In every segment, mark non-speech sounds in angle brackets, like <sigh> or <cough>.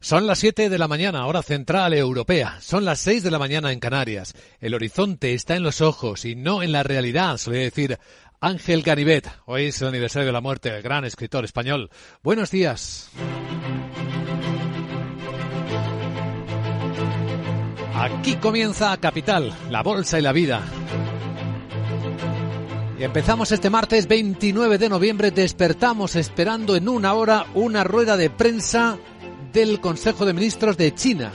Son las 7 de la mañana, hora central europea. Son las 6 de la mañana en Canarias. El horizonte está en los ojos y no en la realidad, solía decir Ángel Ganivet. Hoy es el aniversario de la muerte del gran escritor español. Buenos días. Aquí comienza Capital, la bolsa y la vida. Y empezamos este martes 29 de noviembre, despertamos esperando en una hora una rueda de prensa del Consejo de Ministros de China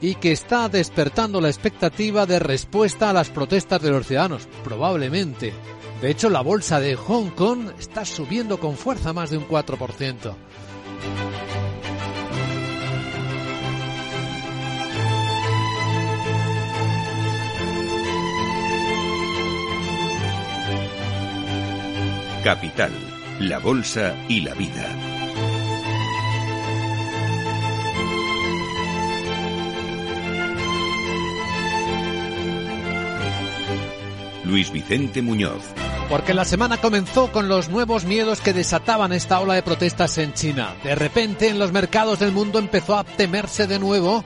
y que está despertando la expectativa de respuesta a las protestas de los ciudadanos, probablemente. De hecho, la bolsa de Hong Kong está subiendo con fuerza más de un 4%. Capital, la Bolsa y la Vida. Luis Vicente Muñoz. Porque la semana comenzó con los nuevos miedos que desataban esta ola de protestas en China. De repente en los mercados del mundo empezó a temerse de nuevo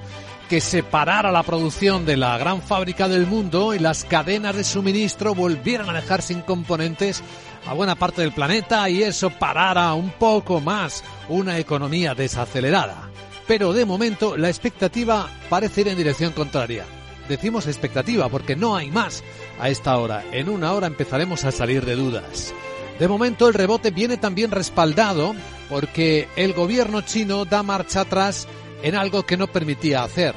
que se parara la producción de la gran fábrica del mundo y las cadenas de suministro volvieran a dejar sin componentes a buena parte del planeta y eso parara un poco más una economía desacelerada. Pero de momento la expectativa parece ir en dirección contraria. Decimos expectativa porque no hay más a esta hora. En una hora empezaremos a salir de dudas. De momento el rebote viene también respaldado porque el gobierno chino da marcha atrás en algo que no permitía hacer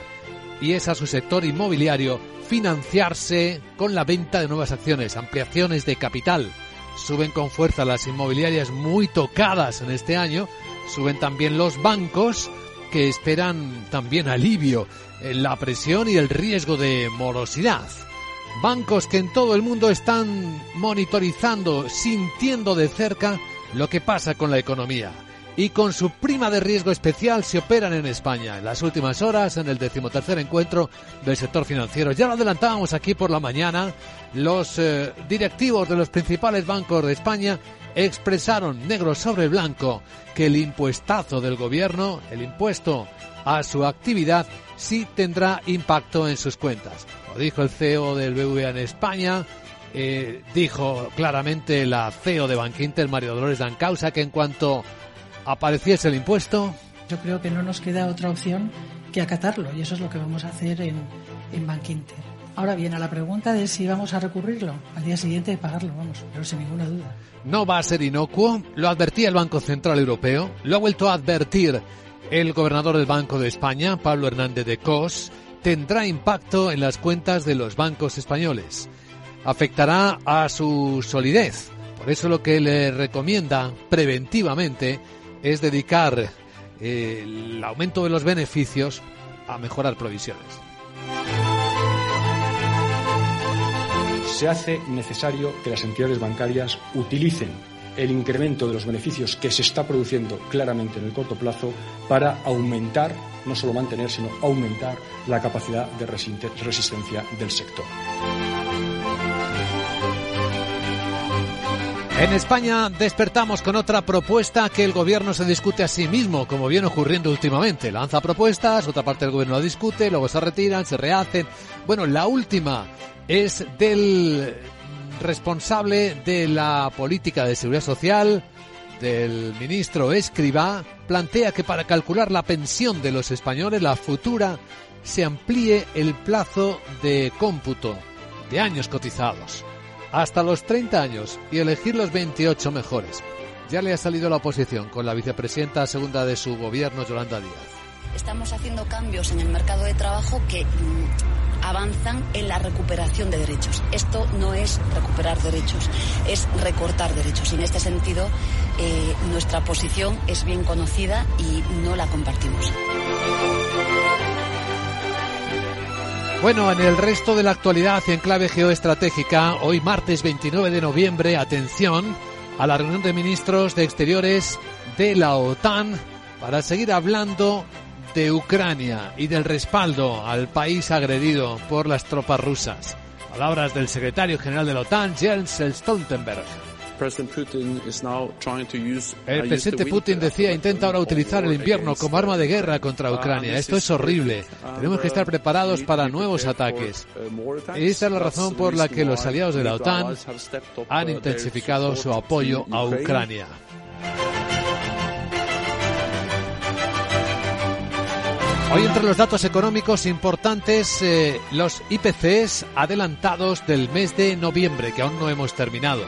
y es a su sector inmobiliario financiarse con la venta de nuevas acciones, ampliaciones de capital. Suben con fuerza las inmobiliarias muy tocadas en este año, suben también los bancos que esperan también alivio en la presión y el riesgo de morosidad. Bancos que en todo el mundo están monitorizando, sintiendo de cerca lo que pasa con la economía. Y con su prima de riesgo especial se operan en España. En las últimas horas, en el decimotercer encuentro del sector financiero, ya lo adelantábamos aquí por la mañana, los eh, directivos de los principales bancos de España expresaron negro sobre blanco que el impuestazo del gobierno, el impuesto a su actividad, sí tendrá impacto en sus cuentas. Lo dijo el CEO del BVA en España, eh, dijo claramente la CEO de Bankinter, Mario Dolores Dancausa, que en cuanto apareciese el impuesto... Yo creo que no nos queda otra opción que acatarlo y eso es lo que vamos a hacer en, en Bankinter. Ahora bien, a la pregunta de si vamos a recurrirlo, al día siguiente de pagarlo, vamos, pero sin ninguna duda. No va a ser inocuo, lo advertía el Banco Central Europeo, lo ha vuelto a advertir el gobernador del Banco de España, Pablo Hernández de Cos, tendrá impacto en las cuentas de los bancos españoles. Afectará a su solidez. Por eso lo que le recomienda preventivamente es dedicar eh, el aumento de los beneficios a mejorar provisiones. Se hace necesario que las entidades bancarias utilicen el incremento de los beneficios que se está produciendo claramente en el corto plazo para aumentar, no solo mantener, sino aumentar la capacidad de resistencia del sector. En España despertamos con otra propuesta que el gobierno se discute a sí mismo, como viene ocurriendo últimamente. Lanza propuestas, otra parte del gobierno la discute, luego se retiran, se rehacen. Bueno, la última es del responsable de la política de seguridad social, del ministro Escribá, plantea que para calcular la pensión de los españoles, la futura, se amplíe el plazo de cómputo de años cotizados hasta los 30 años y elegir los 28 mejores. Ya le ha salido la oposición con la vicepresidenta segunda de su gobierno, Yolanda Díaz. Estamos haciendo cambios en el mercado de trabajo que mm, avanzan en la recuperación de derechos. Esto no es recuperar derechos, es recortar derechos. Y en este sentido, eh, nuestra posición es bien conocida y no la compartimos. Bueno, en el resto de la actualidad en clave geoestratégica, hoy martes 29 de noviembre, atención a la reunión de ministros de Exteriores de la OTAN para seguir hablando de Ucrania y del respaldo al país agredido por las tropas rusas. Palabras del secretario general de la OTAN, Jens Stoltenberg. El presidente Putin decía intenta ahora utilizar el invierno como arma de guerra contra Ucrania. Esto es horrible. Tenemos que estar preparados para nuevos ataques. Y esta es la razón por la que los aliados de la OTAN han intensificado su apoyo a Ucrania. Hoy entre los datos económicos importantes, eh, los IPCs adelantados del mes de noviembre, que aún no hemos terminado.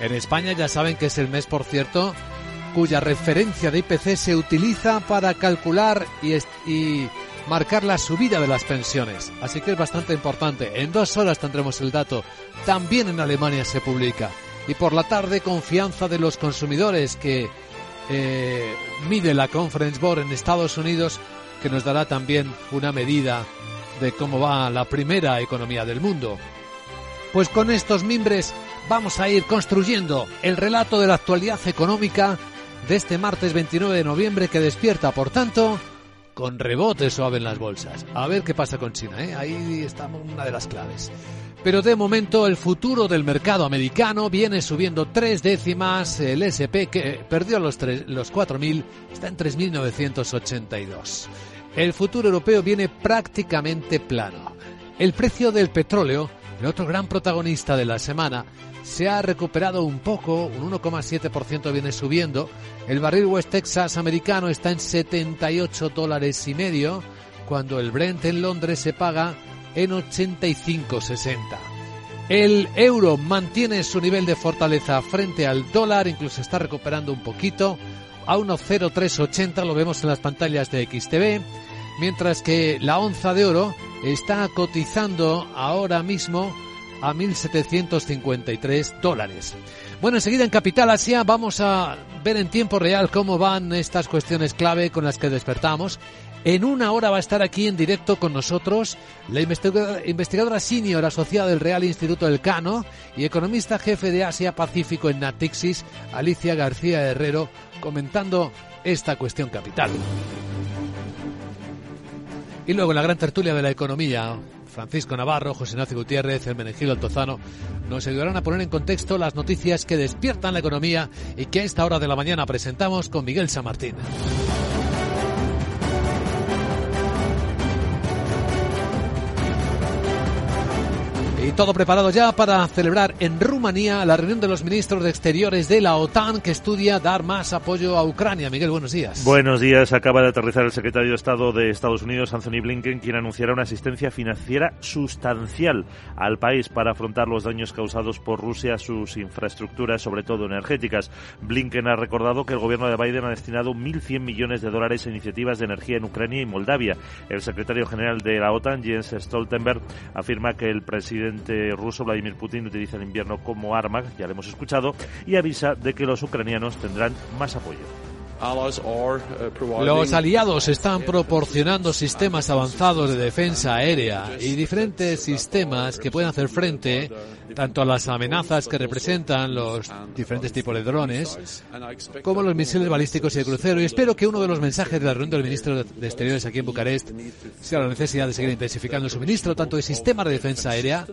En España ya saben que es el mes, por cierto, cuya referencia de IPC se utiliza para calcular y, y marcar la subida de las pensiones. Así que es bastante importante. En dos horas tendremos el dato. También en Alemania se publica. Y por la tarde, confianza de los consumidores que eh, mide la Conference Board en Estados Unidos que nos dará también una medida de cómo va la primera economía del mundo. Pues con estos mimbres vamos a ir construyendo el relato de la actualidad económica de este martes 29 de noviembre que despierta, por tanto, con rebote suave en las bolsas. A ver qué pasa con China, ¿eh? ahí está una de las claves. Pero de momento el futuro del mercado americano viene subiendo tres décimas. El SP que perdió los, los 4.000 está en 3.982. El futuro europeo viene prácticamente plano. El precio del petróleo, el otro gran protagonista de la semana, se ha recuperado un poco, un 1,7% viene subiendo. El barril West Texas americano está en 78 dólares y medio, cuando el Brent en Londres se paga en 85,60. El euro mantiene su nivel de fortaleza frente al dólar, incluso está recuperando un poquito a 1,0380, lo vemos en las pantallas de XTV mientras que la onza de oro está cotizando ahora mismo a 1.753 dólares. Bueno, enseguida en Capital Asia vamos a ver en tiempo real cómo van estas cuestiones clave con las que despertamos. En una hora va a estar aquí en directo con nosotros la investigadora, investigadora senior asociada del Real Instituto del Cano y economista jefe de Asia Pacífico en Natixis, Alicia García Herrero, comentando esta cuestión capital. Y luego en la gran tertulia de la economía, Francisco Navarro, José Ignacio Gutiérrez, el Menegil Altozano, nos ayudarán a poner en contexto las noticias que despiertan la economía y que a esta hora de la mañana presentamos con Miguel San Martín. Todo preparado ya para celebrar en Rumanía la reunión de los ministros de Exteriores de la OTAN que estudia dar más apoyo a Ucrania. Miguel, buenos días. Buenos días. Acaba de aterrizar el secretario de Estado de Estados Unidos, Anthony Blinken, quien anunciará una asistencia financiera sustancial al país para afrontar los daños causados por Rusia a sus infraestructuras, sobre todo energéticas. Blinken ha recordado que el gobierno de Biden ha destinado 1.100 millones de dólares a iniciativas de energía en Ucrania y Moldavia. El secretario general de la OTAN, Jens Stoltenberg, afirma que el presidente ruso Vladimir Putin utiliza el invierno como arma, ya lo hemos escuchado, y avisa de que los ucranianos tendrán más apoyo. Uh, los aliados están proporcionando sistemas avanzados de defensa aérea y diferentes sistemas que pueden hacer frente tanto a las amenazas que representan los diferentes tipos de drones como los misiles balísticos y de crucero. Y espero que uno de los mensajes de la reunión del ministro de Exteriores aquí en Bucarest sea la necesidad de seguir intensificando el suministro tanto de sistemas de defensa aérea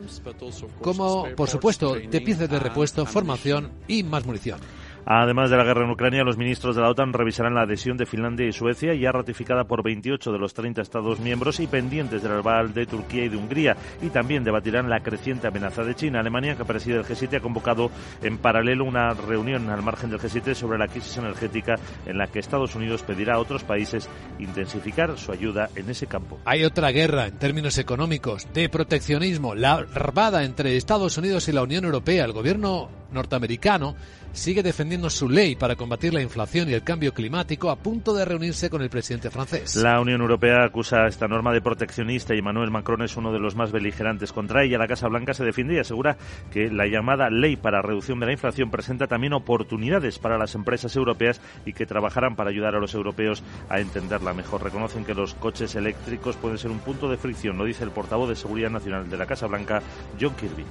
como, por supuesto, de piezas de repuesto, formación y más munición. Además de la guerra en Ucrania, los ministros de la OTAN revisarán la adhesión de Finlandia y Suecia, ya ratificada por 28 de los 30 Estados miembros y pendientes del aval de Turquía y de Hungría. Y también debatirán la creciente amenaza de China. Alemania, que preside el G7, ha convocado en paralelo una reunión al margen del G7 sobre la crisis energética en la que Estados Unidos pedirá a otros países intensificar su ayuda en ese campo. Hay otra guerra en términos económicos de proteccionismo, la armada entre Estados Unidos y la Unión Europea. El gobierno norteamericano sigue defendiendo su ley para combatir la inflación y el cambio climático a punto de reunirse con el presidente francés. La Unión Europea acusa esta norma de proteccionista y Emmanuel Macron es uno de los más beligerantes contra ella. La Casa Blanca se defiende y asegura que la llamada ley para reducción de la inflación presenta también oportunidades para las empresas europeas y que trabajarán para ayudar a los europeos a entenderla mejor. Reconocen que los coches eléctricos pueden ser un punto de fricción, lo dice el portavoz de Seguridad Nacional de la Casa Blanca, John Kirby.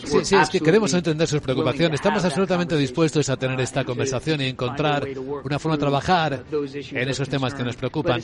Sí, sí, es que queremos entender sus preocupaciones. Estamos absolutamente dispuestos a tener esta conversación y encontrar una forma de trabajar en esos temas que nos preocupan.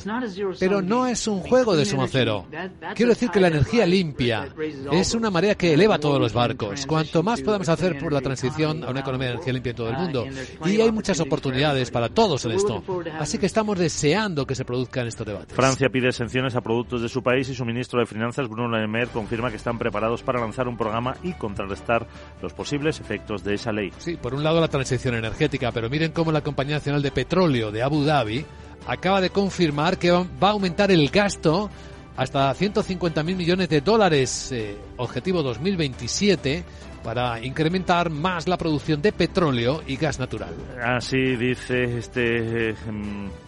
Pero no es un juego de suma cero. Quiero decir que la energía limpia es una marea que eleva todos los barcos. Cuanto más podamos hacer por la transición a una economía de energía limpia en todo el mundo. Y hay muchas oportunidades para todos en esto. Así que estamos deseando que se produzcan estos debates. Francia pide exenciones a productos de su país y su ministro de Finanzas, Bruno Le Maire, confirma que están preparados para lanzar un programa y contrarrestar los posibles efectos de esa ley. Sí, por un lado la transición energética, pero miren cómo la Compañía Nacional de Petróleo de Abu Dhabi acaba de confirmar que va a aumentar el gasto hasta 150.000 millones de dólares, eh, objetivo 2027, para incrementar más la producción de petróleo y gas natural. Así dice este eh,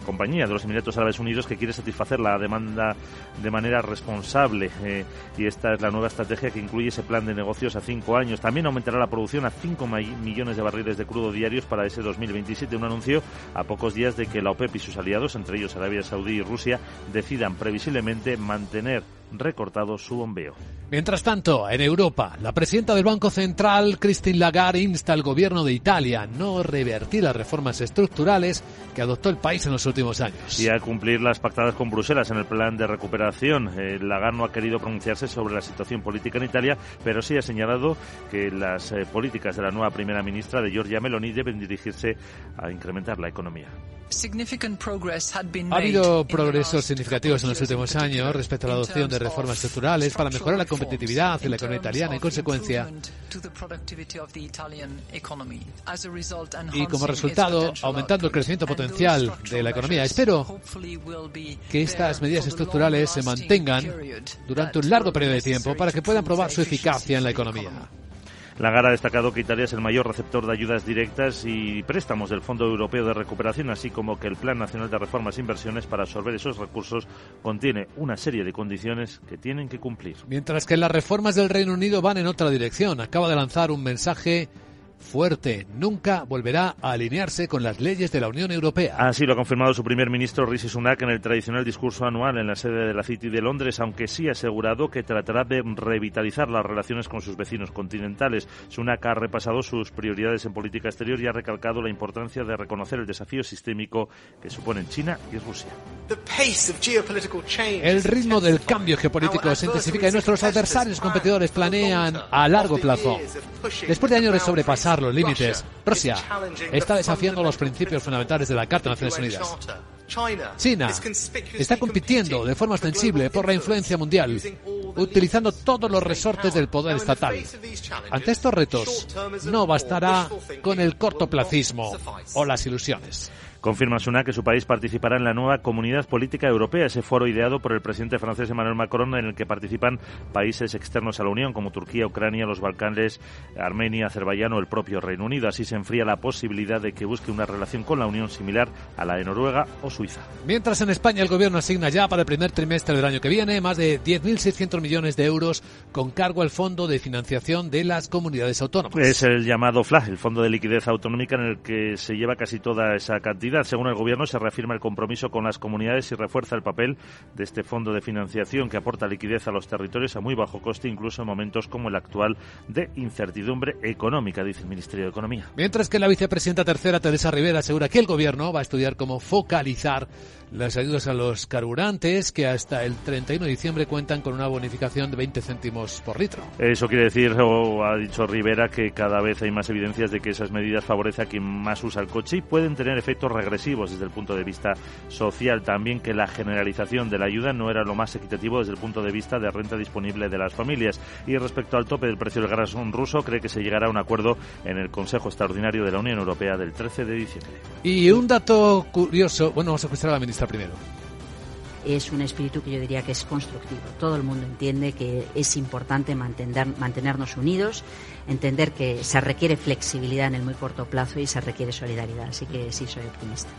compañía de los Emiratos Árabes Unidos que quiere satisfacer la demanda de manera responsable eh, y esta es la nueva estrategia que incluye ese plan de negocios a cinco años. También aumentará la producción a 5 millones de barriles de crudo diarios para ese 2027, un anuncio a pocos días de que la OPEP y sus aliados, entre ellos Arabia Saudí y Rusia, decidan previsiblemente mantener recortado su bombeo. Mientras tanto, en Europa, la presidenta del Banco Central, Christine Lagarde, insta al gobierno de Italia a no revertir las reformas estructurales que adoptó el país en los últimos años. Y a cumplir las pactadas con Bruselas en el plan de recuperación. Eh, Lagarde no ha querido pronunciarse sobre la situación política en Italia, pero sí ha señalado que las eh, políticas de la nueva primera ministra de Giorgia Meloni deben dirigirse a incrementar la economía. Ha habido progresos significativos en los últimos años respecto a la adopción de reformas estructurales para mejorar la competitividad de la economía italiana. En consecuencia, y como resultado, aumentando el crecimiento potencial de la economía. Espero que estas medidas estructurales se mantengan durante un largo periodo de tiempo para que puedan probar su eficacia en la economía. Lagarde ha destacado que Italia es el mayor receptor de ayudas directas y préstamos del Fondo Europeo de Recuperación, así como que el Plan Nacional de Reformas e Inversiones para absorber esos recursos contiene una serie de condiciones que tienen que cumplir. Mientras que las reformas del Reino Unido van en otra dirección. Acaba de lanzar un mensaje fuerte. Nunca volverá a alinearse con las leyes de la Unión Europea. Así lo ha confirmado su primer ministro Rishi Sunak en el tradicional discurso anual en la sede de la City de Londres, aunque sí ha asegurado que tratará de revitalizar las relaciones con sus vecinos continentales. Sunak ha repasado sus prioridades en política exterior y ha recalcado la importancia de reconocer el desafío sistémico que suponen China y Rusia. El ritmo del cambio geopolítico se intensifica y nuestros adversarios competidores planean a largo plazo. Después de años de sobrepasar los límites, Rusia está desafiando los principios fundamentales de la Carta de Naciones Unidas. China está compitiendo de forma sensible por la influencia mundial, utilizando todos los resortes del poder estatal. Ante estos retos, no bastará con el cortoplacismo o las ilusiones. Confirma Sunak que su país participará en la nueva Comunidad Política Europea, ese foro ideado por el presidente francés Emmanuel Macron, en el que participan países externos a la Unión, como Turquía, Ucrania, los Balcanes, Armenia, Azerbaiyán o el propio Reino Unido. Así se enfría la posibilidad de que busque una relación con la Unión similar a la de Noruega o Suiza. Mientras en España el gobierno asigna ya para el primer trimestre del año que viene más de 10.600 millones de euros con cargo al Fondo de Financiación de las Comunidades Autónomas. Es el llamado FLA, el Fondo de Liquidez Autonómica, en el que se lleva casi toda esa cantidad. Según el Gobierno, se reafirma el compromiso con las comunidades y refuerza el papel de este fondo de financiación que aporta liquidez a los territorios a muy bajo coste, incluso en momentos como el actual de incertidumbre económica, dice el Ministerio de Economía. Mientras que la vicepresidenta tercera, Teresa Rivera, asegura que el Gobierno va a estudiar cómo focalizar las ayudas a los carburantes que hasta el 31 de diciembre cuentan con una bonificación de 20 céntimos por litro. Eso quiere decir, o ha dicho Rivera, que cada vez hay más evidencias de que esas medidas favorecen a quien más usa el coche y pueden tener efectos regresivos desde el punto de vista social. También que la generalización de la ayuda no era lo más equitativo desde el punto de vista de renta disponible de las familias. Y respecto al tope del precio del gas ruso, cree que se llegará a un acuerdo en el Consejo Extraordinario de la Unión Europea del 13 de diciembre. Y un dato curioso, bueno, vamos a escuchar a la ministra primero. Es un espíritu que yo diría que es constructivo. Todo el mundo entiende que es importante mantener, mantenernos unidos, entender que se requiere flexibilidad en el muy corto plazo y se requiere solidaridad. Así que sí, soy optimista.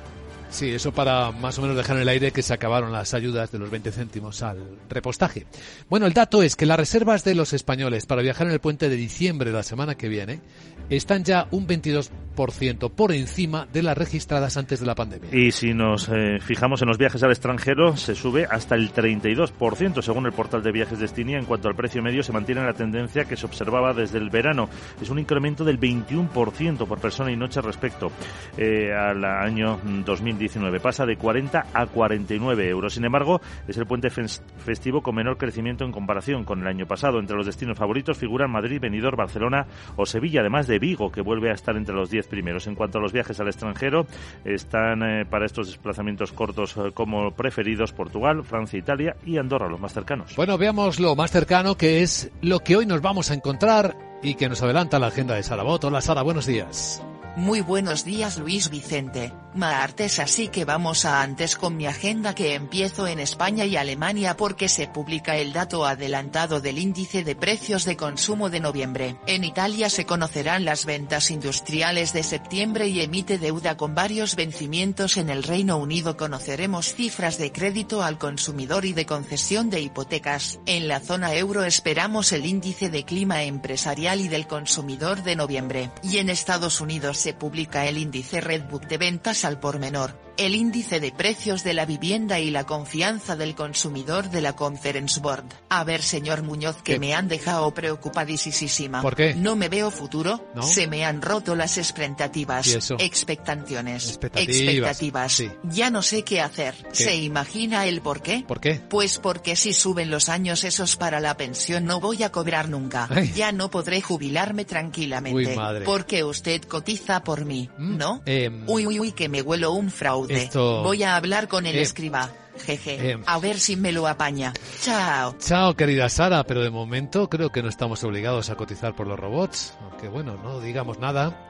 Sí, eso para más o menos dejar en el aire que se acabaron las ayudas de los 20 céntimos al repostaje. Bueno, el dato es que las reservas de los españoles para viajar en el puente de diciembre de la semana que viene están ya un 22 10% por encima de las registradas antes de la pandemia. Y si nos eh, fijamos en los viajes al extranjero, se sube hasta el 32%, según el portal de viajes Destinia. En cuanto al precio medio, se mantiene la tendencia que se observaba desde el verano. Es un incremento del 21% por persona y noche respecto eh, al año 2019. Pasa de 40 a 49 euros. Sin embargo, es el puente festivo con menor crecimiento en comparación con el año pasado. Entre los destinos favoritos figuran Madrid, Benidorm, Barcelona o Sevilla, además de Vigo, que vuelve a estar entre los 10 primeros. En cuanto a los viajes al extranjero, están eh, para estos desplazamientos cortos eh, como preferidos Portugal, Francia, Italia y Andorra, los más cercanos. Bueno, veamos lo más cercano que es lo que hoy nos vamos a encontrar y que nos adelanta la agenda de Sara Boto. Hola Sara, buenos días. Muy buenos días Luis Vicente, martes así que vamos a antes con mi agenda que empiezo en España y Alemania porque se publica el dato adelantado del índice de precios de consumo de noviembre. En Italia se conocerán las ventas industriales de septiembre y emite deuda con varios vencimientos en el Reino Unido conoceremos cifras de crédito al consumidor y de concesión de hipotecas. En la zona euro esperamos el índice de clima empresarial y del consumidor de noviembre. Y en Estados Unidos se publica el índice Redbook de ventas al por menor, el índice de precios de la vivienda y la confianza del consumidor de la Conference Board. A ver, señor Muñoz, que me han dejado preocupadísima. ¿Por qué? No me veo futuro. ¿No? Se me han roto las expectativas. Expectaciones. Expectativas, Expectativas. sí. Ya no sé qué hacer. ¿Qué? ¿Se imagina el por qué? ¿Por qué? Pues porque si suben los años esos para la pensión no voy a cobrar nunca. Ay. Ya no podré jubilarme tranquilamente. Uy, madre. Porque usted cotiza por mí, Mm, ¿no? em, uy, uy, uy, que me huelo un fraude. Esto- Voy a hablar con el Em, escriba. Jeje. em. a ver si me lo apaña. Chao. Chao, querida Sara, pero de momento creo que no estamos obligados a cotizar por los robots, aunque bueno, no digamos nada,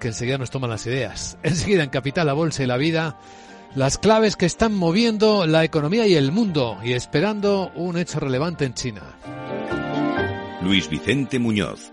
que enseguida nos toman las ideas. <laughs> Enseguida en Capital, la Bolsa y la Vida, las claves que están moviendo la economía y el mundo y esperando un hecho relevante en China. Luis Vicente Muñoz.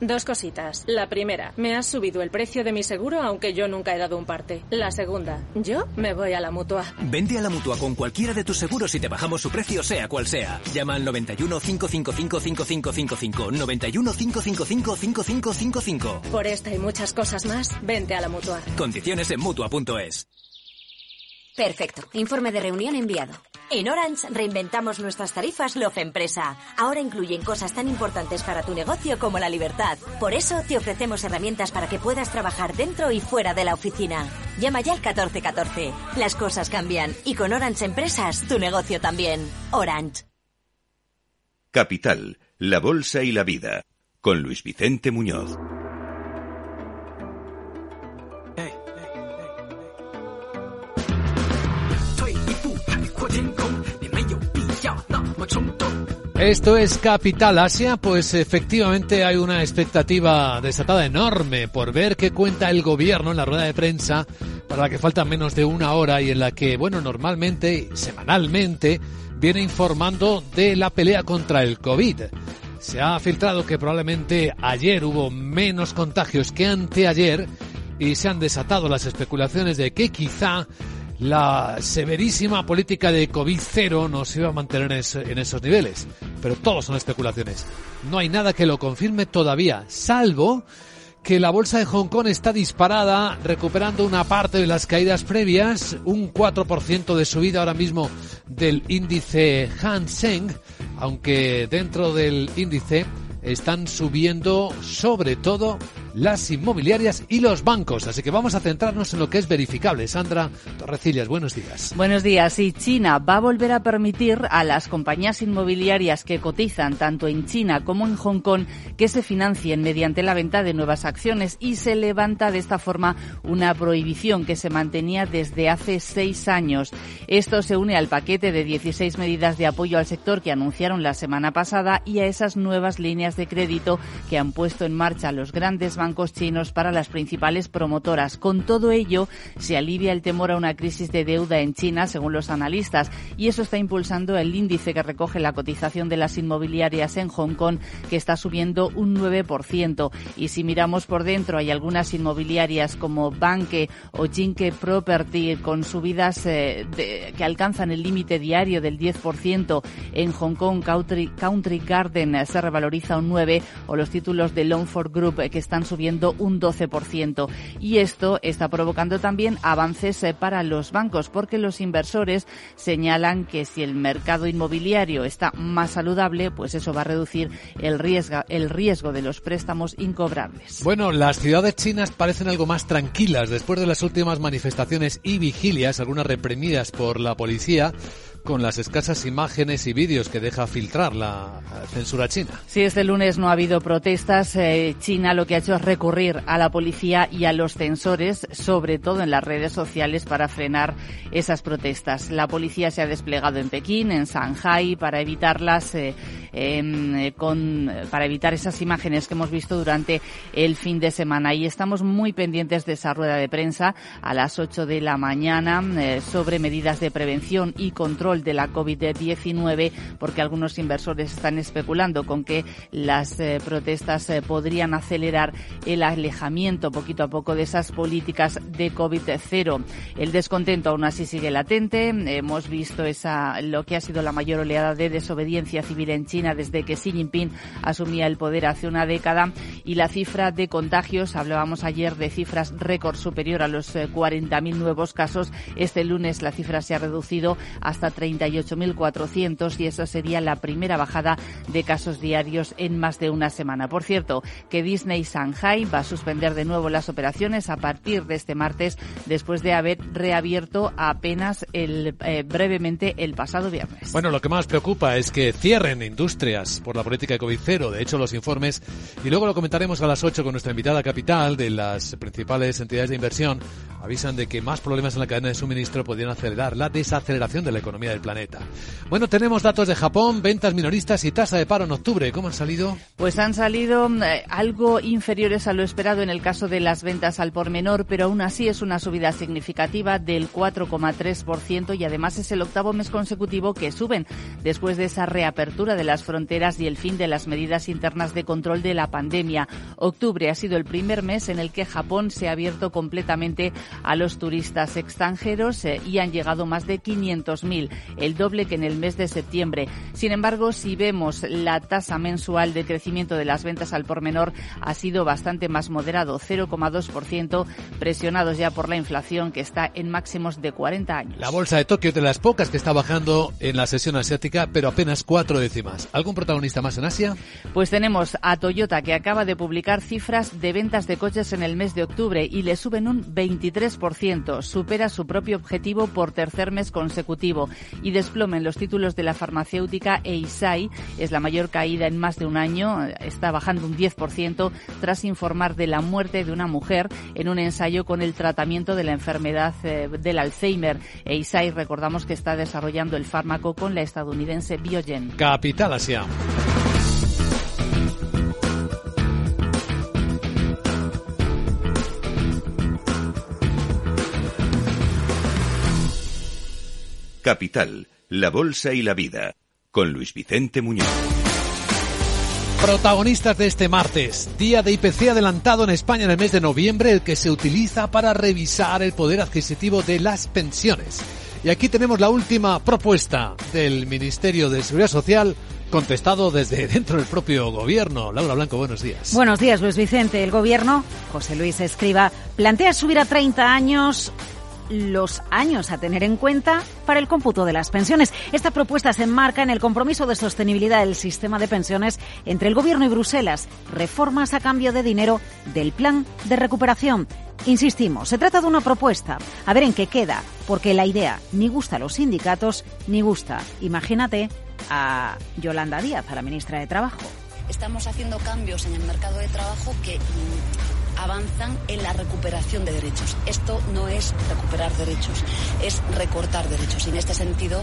Dos cositas. La primera, me has subido el precio de mi seguro aunque yo nunca he dado un parte. La segunda, yo me voy a la mutua. Vente a la mutua con cualquiera de tus seguros y te bajamos su precio, sea cual sea. Llama al 91 555 5555. 91 555 5555. Por esta y muchas cosas más, vente a la mutua. Condiciones en mutua.es. Perfecto. Informe de reunión enviado. En Orange reinventamos nuestras tarifas Love Empresa. Ahora incluyen cosas tan importantes para tu negocio como la libertad. Por eso te ofrecemos herramientas para que puedas trabajar dentro y fuera de la oficina. Llama ya al 1414. Las cosas cambian y con Orange Empresas tu negocio también. Orange. Capital, la Bolsa y la Vida. Con Luis Vicente Muñoz. Esto es Capital Asia, pues efectivamente hay una expectativa desatada enorme por ver qué cuenta el gobierno en la rueda de prensa para la que falta menos de una hora y en la que, bueno, normalmente, semanalmente, viene informando de la pelea contra el COVID. Se ha filtrado que probablemente ayer hubo menos contagios que anteayer y se han desatado las especulaciones de que quizá la severísima política de COVID cero nos iba a mantener en, es- en esos niveles. Pero todo son especulaciones. No hay nada que lo confirme todavía, salvo que la bolsa de Hong Kong está disparada, recuperando una parte de las caídas previas, un 4% de subida ahora mismo del índice Hang Seng, aunque dentro del índice están subiendo sobre todo las inmobiliarias y los bancos. Así que vamos a centrarnos en lo que es verificable. Sandra Torrecillas, buenos días. Buenos días. Y China va a volver a permitir a las compañías inmobiliarias que cotizan tanto en China como en Hong Kong que se financien mediante la venta de nuevas acciones y se levanta de esta forma una prohibición que se mantenía desde hace seis años. Esto se une al paquete de 16 medidas de apoyo al sector que anunciaron la semana pasada y a esas nuevas líneas de crédito que han puesto en marcha los grandes bancos bancos chinos para las principales promotoras. Con todo ello, se alivia el temor a una crisis de deuda en China, según los analistas, y eso está impulsando el índice que recoge la cotización de las inmobiliarias en Hong Kong, que está subiendo un 9%. Y si miramos por dentro, hay algunas inmobiliarias como Banque o Jinke Property con subidas eh, que alcanzan el límite diario del 10%. En Hong Kong, Country, Country Garden se revaloriza un 9% o los títulos de Longford Group que están subiendo un 12%. Y esto está provocando también avances eh, para los bancos porque los inversores señalan que si el mercado inmobiliario está más saludable, pues eso va a reducir el riesgo, el riesgo de los préstamos incobrables. Bueno, las ciudades chinas parecen algo más tranquilas después de las últimas manifestaciones y vigilias, algunas reprimidas por la policía con las escasas imágenes y vídeos que deja filtrar la censura china. Sí, este lunes no ha habido protestas. Eh, china lo que ha hecho es recurrir a la policía y a los censores, sobre todo en las redes sociales, para frenar esas protestas. La policía se ha desplegado en Pekín, en Shanghai, para evitarlas, eh, eh, con, para evitar esas imágenes que hemos visto durante el fin de semana. Y estamos muy pendientes de esa rueda de prensa a las 8 de la mañana sobre medidas de prevención y control de la COVID-19 porque algunos inversores están especulando con que las eh, protestas eh, podrían acelerar el alejamiento poquito a poco de esas políticas de COVID-0. El descontento aún así sigue latente. Hemos visto esa, lo que ha sido la mayor oleada de desobediencia civil en China desde que Xi Jinping asumía el poder hace una década y la cifra de contagios, hablábamos ayer de cifras récord superior a los 40.000 eh, nuevos casos. Este lunes la cifra se ha reducido hasta 38.400 y esa sería la primera bajada de casos diarios en más de una semana. Por cierto, que Disney Shanghai va a suspender de nuevo las operaciones a partir de este martes después de haber reabierto apenas el, eh, brevemente el pasado viernes. Bueno, lo que más preocupa es que cierren industrias por la política de COVID cero. De hecho, los informes, y luego lo comentaremos a las 8 con nuestra invitada capital de las principales entidades de inversión, avisan de que más problemas en la cadena de suministro podrían acelerar la desaceleración de la economía del planeta. Bueno, tenemos datos de Japón, ventas minoristas y tasa de paro en octubre. ¿Cómo han salido? Pues han salido eh, algo inferiores a lo esperado en el caso de las ventas al por menor, pero aún así es una subida significativa del 4,3% y además es el octavo mes consecutivo que suben después de esa reapertura de las fronteras y el fin de las medidas internas de control de la pandemia. Octubre ha sido el primer mes en el que Japón se ha abierto completamente a los turistas extranjeros eh, y han llegado más de 500.000, el doble que en el mes de septiembre. Sin embargo, si vemos la tasa mensual de crecimiento de las ventas al por menor, ha sido bastante más moderado, 0,2%, presionados ya por la inflación que está en máximos de 40 años. La bolsa de Tokio de las pocas que está bajando en la sesión asiática, pero apenas cuatro décimas. ¿Algún protagonista más en Asia? Pues tenemos a Toyota que acaba de publicar cifras de ventas de coches en el mes de octubre y le suben un 23 3%, supera su propio objetivo por tercer mes consecutivo y desploma en los títulos de la farmacéutica Eisai. Es la mayor caída en más de un año, está bajando un 10% tras informar de la muerte de una mujer en un ensayo con el tratamiento de la enfermedad eh, del Alzheimer. Eisai, recordamos que está desarrollando el fármaco con la estadounidense Biogen. Capital Asia. Capital, la Bolsa y la Vida, con Luis Vicente Muñoz. Protagonistas de este martes, día de IPC adelantado en España en el mes de noviembre, el que se utiliza para revisar el poder adquisitivo de las pensiones. Y aquí tenemos la última propuesta del Ministerio de Seguridad Social contestado desde <laughs> dentro del propio gobierno. Laura Blanco, buenos días. Buenos días, Luis Vicente. El gobierno, José Luis Escriba, plantea subir a 30 años los años a tener en cuenta para el cómputo de las pensiones. Esta propuesta se enmarca en el compromiso de sostenibilidad del sistema de pensiones entre el Gobierno y Bruselas, reformas a cambio de dinero del plan de recuperación. Insistimos, se trata de una propuesta. A ver en qué queda, porque la idea ni gusta a los sindicatos ni gusta, imagínate, a Yolanda Díaz, a la ministra de Trabajo. Estamos haciendo cambios en el mercado de trabajo que avanzan en la recuperación de derechos. Esto no es recuperar derechos, es recortar derechos. Y en este sentido,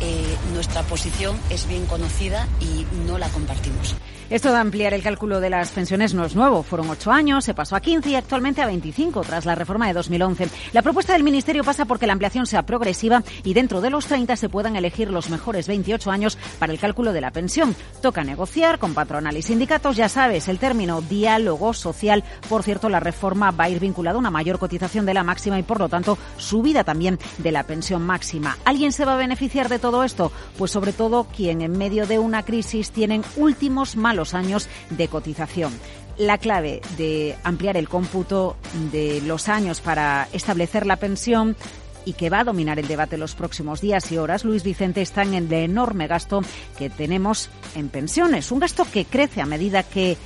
eh, nuestra posición es bien conocida y no la compartimos. Esto de ampliar el cálculo de las pensiones no es nuevo. Fueron ocho años, se pasó a 15 y actualmente a 25 tras la reforma de 2011. La propuesta del Ministerio pasa porque la ampliación sea progresiva y dentro de los 30 se puedan elegir los mejores 28 años para el cálculo de la pensión. Toca negociar con patronal y sindicatos, ya sabes, el término diálogo social. Por cierto, la reforma va a ir vinculada a una mayor cotización de la máxima y por lo tanto subida también de la pensión máxima. ¿Alguien se va a beneficiar de todo esto? Pues sobre todo quien en medio de una crisis tienen últimos malos años de cotización. La clave de ampliar el cómputo de los años para establecer la pensión y que va a dominar el debate los próximos días y horas, Luis Vicente, está en el enorme gasto que tenemos en pensiones. Un gasto que crece a medida que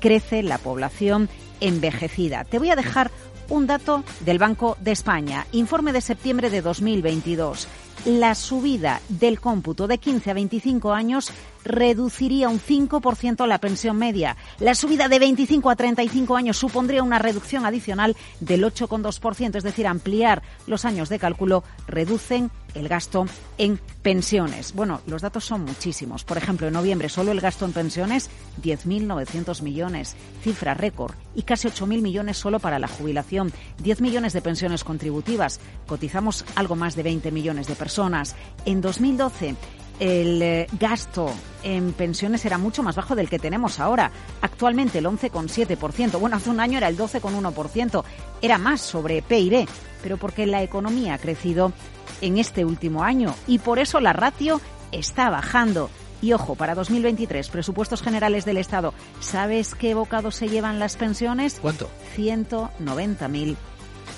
crece la población envejecida. Te voy a dejar un dato del Banco de España, informe de septiembre de 2022. La subida del cómputo de 15 a 25 años reduciría un 5% la pensión media. La subida de 25 a 35 años supondría una reducción adicional del 8,2%, es decir, ampliar los años de cálculo reducen el gasto en pensiones. Bueno, los datos son muchísimos. Por ejemplo, en noviembre solo el gasto en pensiones 10.900 millones, cifra récord, y casi 8.000 millones solo para la jubilación, 10 millones de pensiones contributivas. Cotizamos algo más de 20 millones de personas. En 2012 el eh, gasto en pensiones era mucho más bajo del que tenemos ahora. Actualmente el 11,7%. Bueno, hace un año era el 12,1%. Era más sobre PIB, pero porque la economía ha crecido en este último año y por eso la ratio está bajando. Y ojo, para 2023, presupuestos generales del Estado, ¿sabes qué bocado se llevan las pensiones? ¿Cuánto? 190.000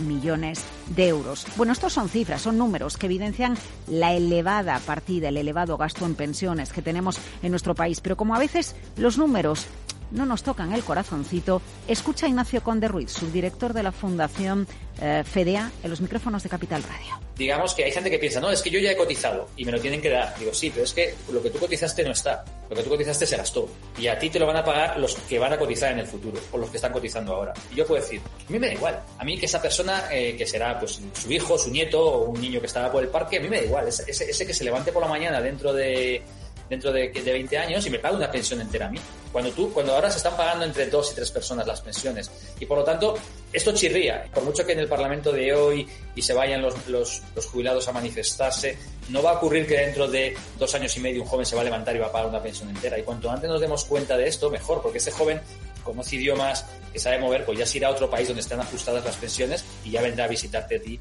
millones de euros. Bueno, estos son cifras, son números que evidencian la elevada partida, el elevado gasto en pensiones que tenemos en nuestro país. Pero como a veces los números no nos tocan el corazoncito, escucha a Ignacio Conde Ruiz, subdirector de la Fundación eh, FEDEA, en los micrófonos de Capital Radio. Digamos que hay gente que piensa, no, es que yo ya he cotizado y me lo tienen que dar. Digo, sí, pero es que lo que tú cotizaste no está. Lo que tú cotizaste se gastó. Y a ti te lo van a pagar los que van a cotizar en el futuro o los que están cotizando ahora. Y yo puedo decir, a mí me da igual. A mí que esa persona, eh, que será pues su hijo, su nieto o un niño que estaba por el parque, a mí me da igual. Ese, ese que se levante por la mañana dentro de dentro de, de 20 años y me paga una pensión entera a mí. Cuando tú, cuando ahora se están pagando entre dos y tres personas las pensiones. Y por lo tanto, esto chirría. Por mucho que en el Parlamento de hoy y se vayan los, los, los jubilados a manifestarse, no va a ocurrir que dentro de dos años y medio un joven se va a levantar y va a pagar una pensión entera. Y cuanto antes nos demos cuenta de esto, mejor, porque ese joven conoce idiomas, que sabe mover, pues ya se irá a otro país donde están ajustadas las pensiones y ya vendrá a visitarte a ti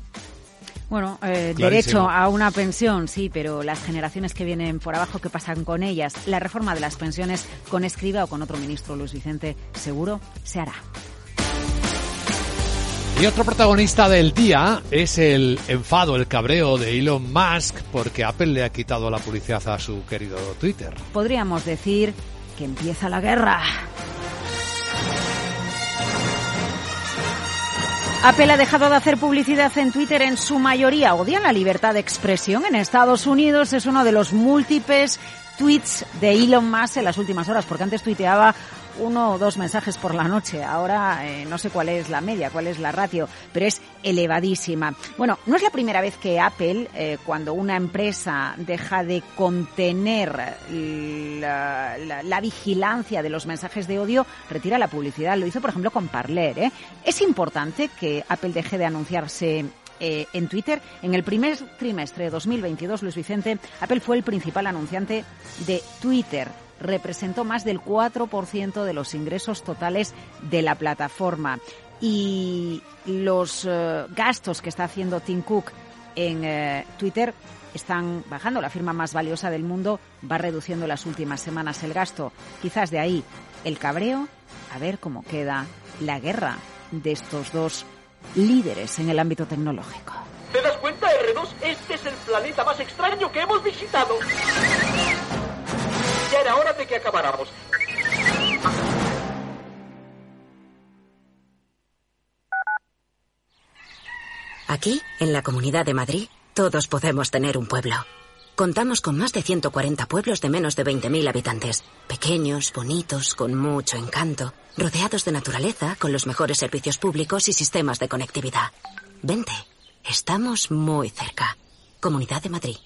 bueno, eh, derecho a una pensión, sí, pero las generaciones que vienen por abajo, ¿qué pasan con ellas? La reforma de las pensiones con Escriba o con otro ministro, Luis Vicente, seguro se hará. Y otro protagonista del día es el enfado, el cabreo de Elon Musk porque Apple le ha quitado la publicidad a su querido Twitter. Podríamos decir que empieza la guerra. Apple ha dejado de hacer publicidad en Twitter en su mayoría. Odian la libertad de expresión en Estados Unidos. Es uno de los múltiples tweets de Elon Musk en las últimas horas, porque antes tuiteaba uno o dos mensajes por la noche. Ahora eh, no sé cuál es la media, cuál es la ratio, pero es elevadísima. Bueno, no es la primera vez que Apple, eh, cuando una empresa deja de contener la, vigilancia de los mensajes de odio, retira la publicidad. Lo hizo, por ejemplo, con Parler. ¿eh? Es importante que Apple deje de anunciarse en Twitter. En el primer trimestre de 2022, Luis Vicente, Apple fue el principal anunciante de Twitter representó más del 4% de los ingresos totales de la plataforma. Y los eh, gastos que está haciendo Tim Cook en eh, Twitter están bajando. La firma más valiosa del mundo va reduciendo las últimas semanas el gasto. Quizás de ahí el cabreo, a ver cómo queda la guerra de estos dos líderes en el ámbito tecnológico. ¿Te das cuenta, R2? Este es el planeta más extraño que hemos visitado. Ya era hora de que acabáramos. Aquí, en la Comunidad de Madrid, todos podemos tener un pueblo. Contamos con más de 140 pueblos de menos de 20.000 habitantes. Pequeños, bonitos, con mucho encanto, rodeados de naturaleza, con los mejores servicios públicos y sistemas de conectividad. Vente, estamos muy cerca. Comunidad de Madrid.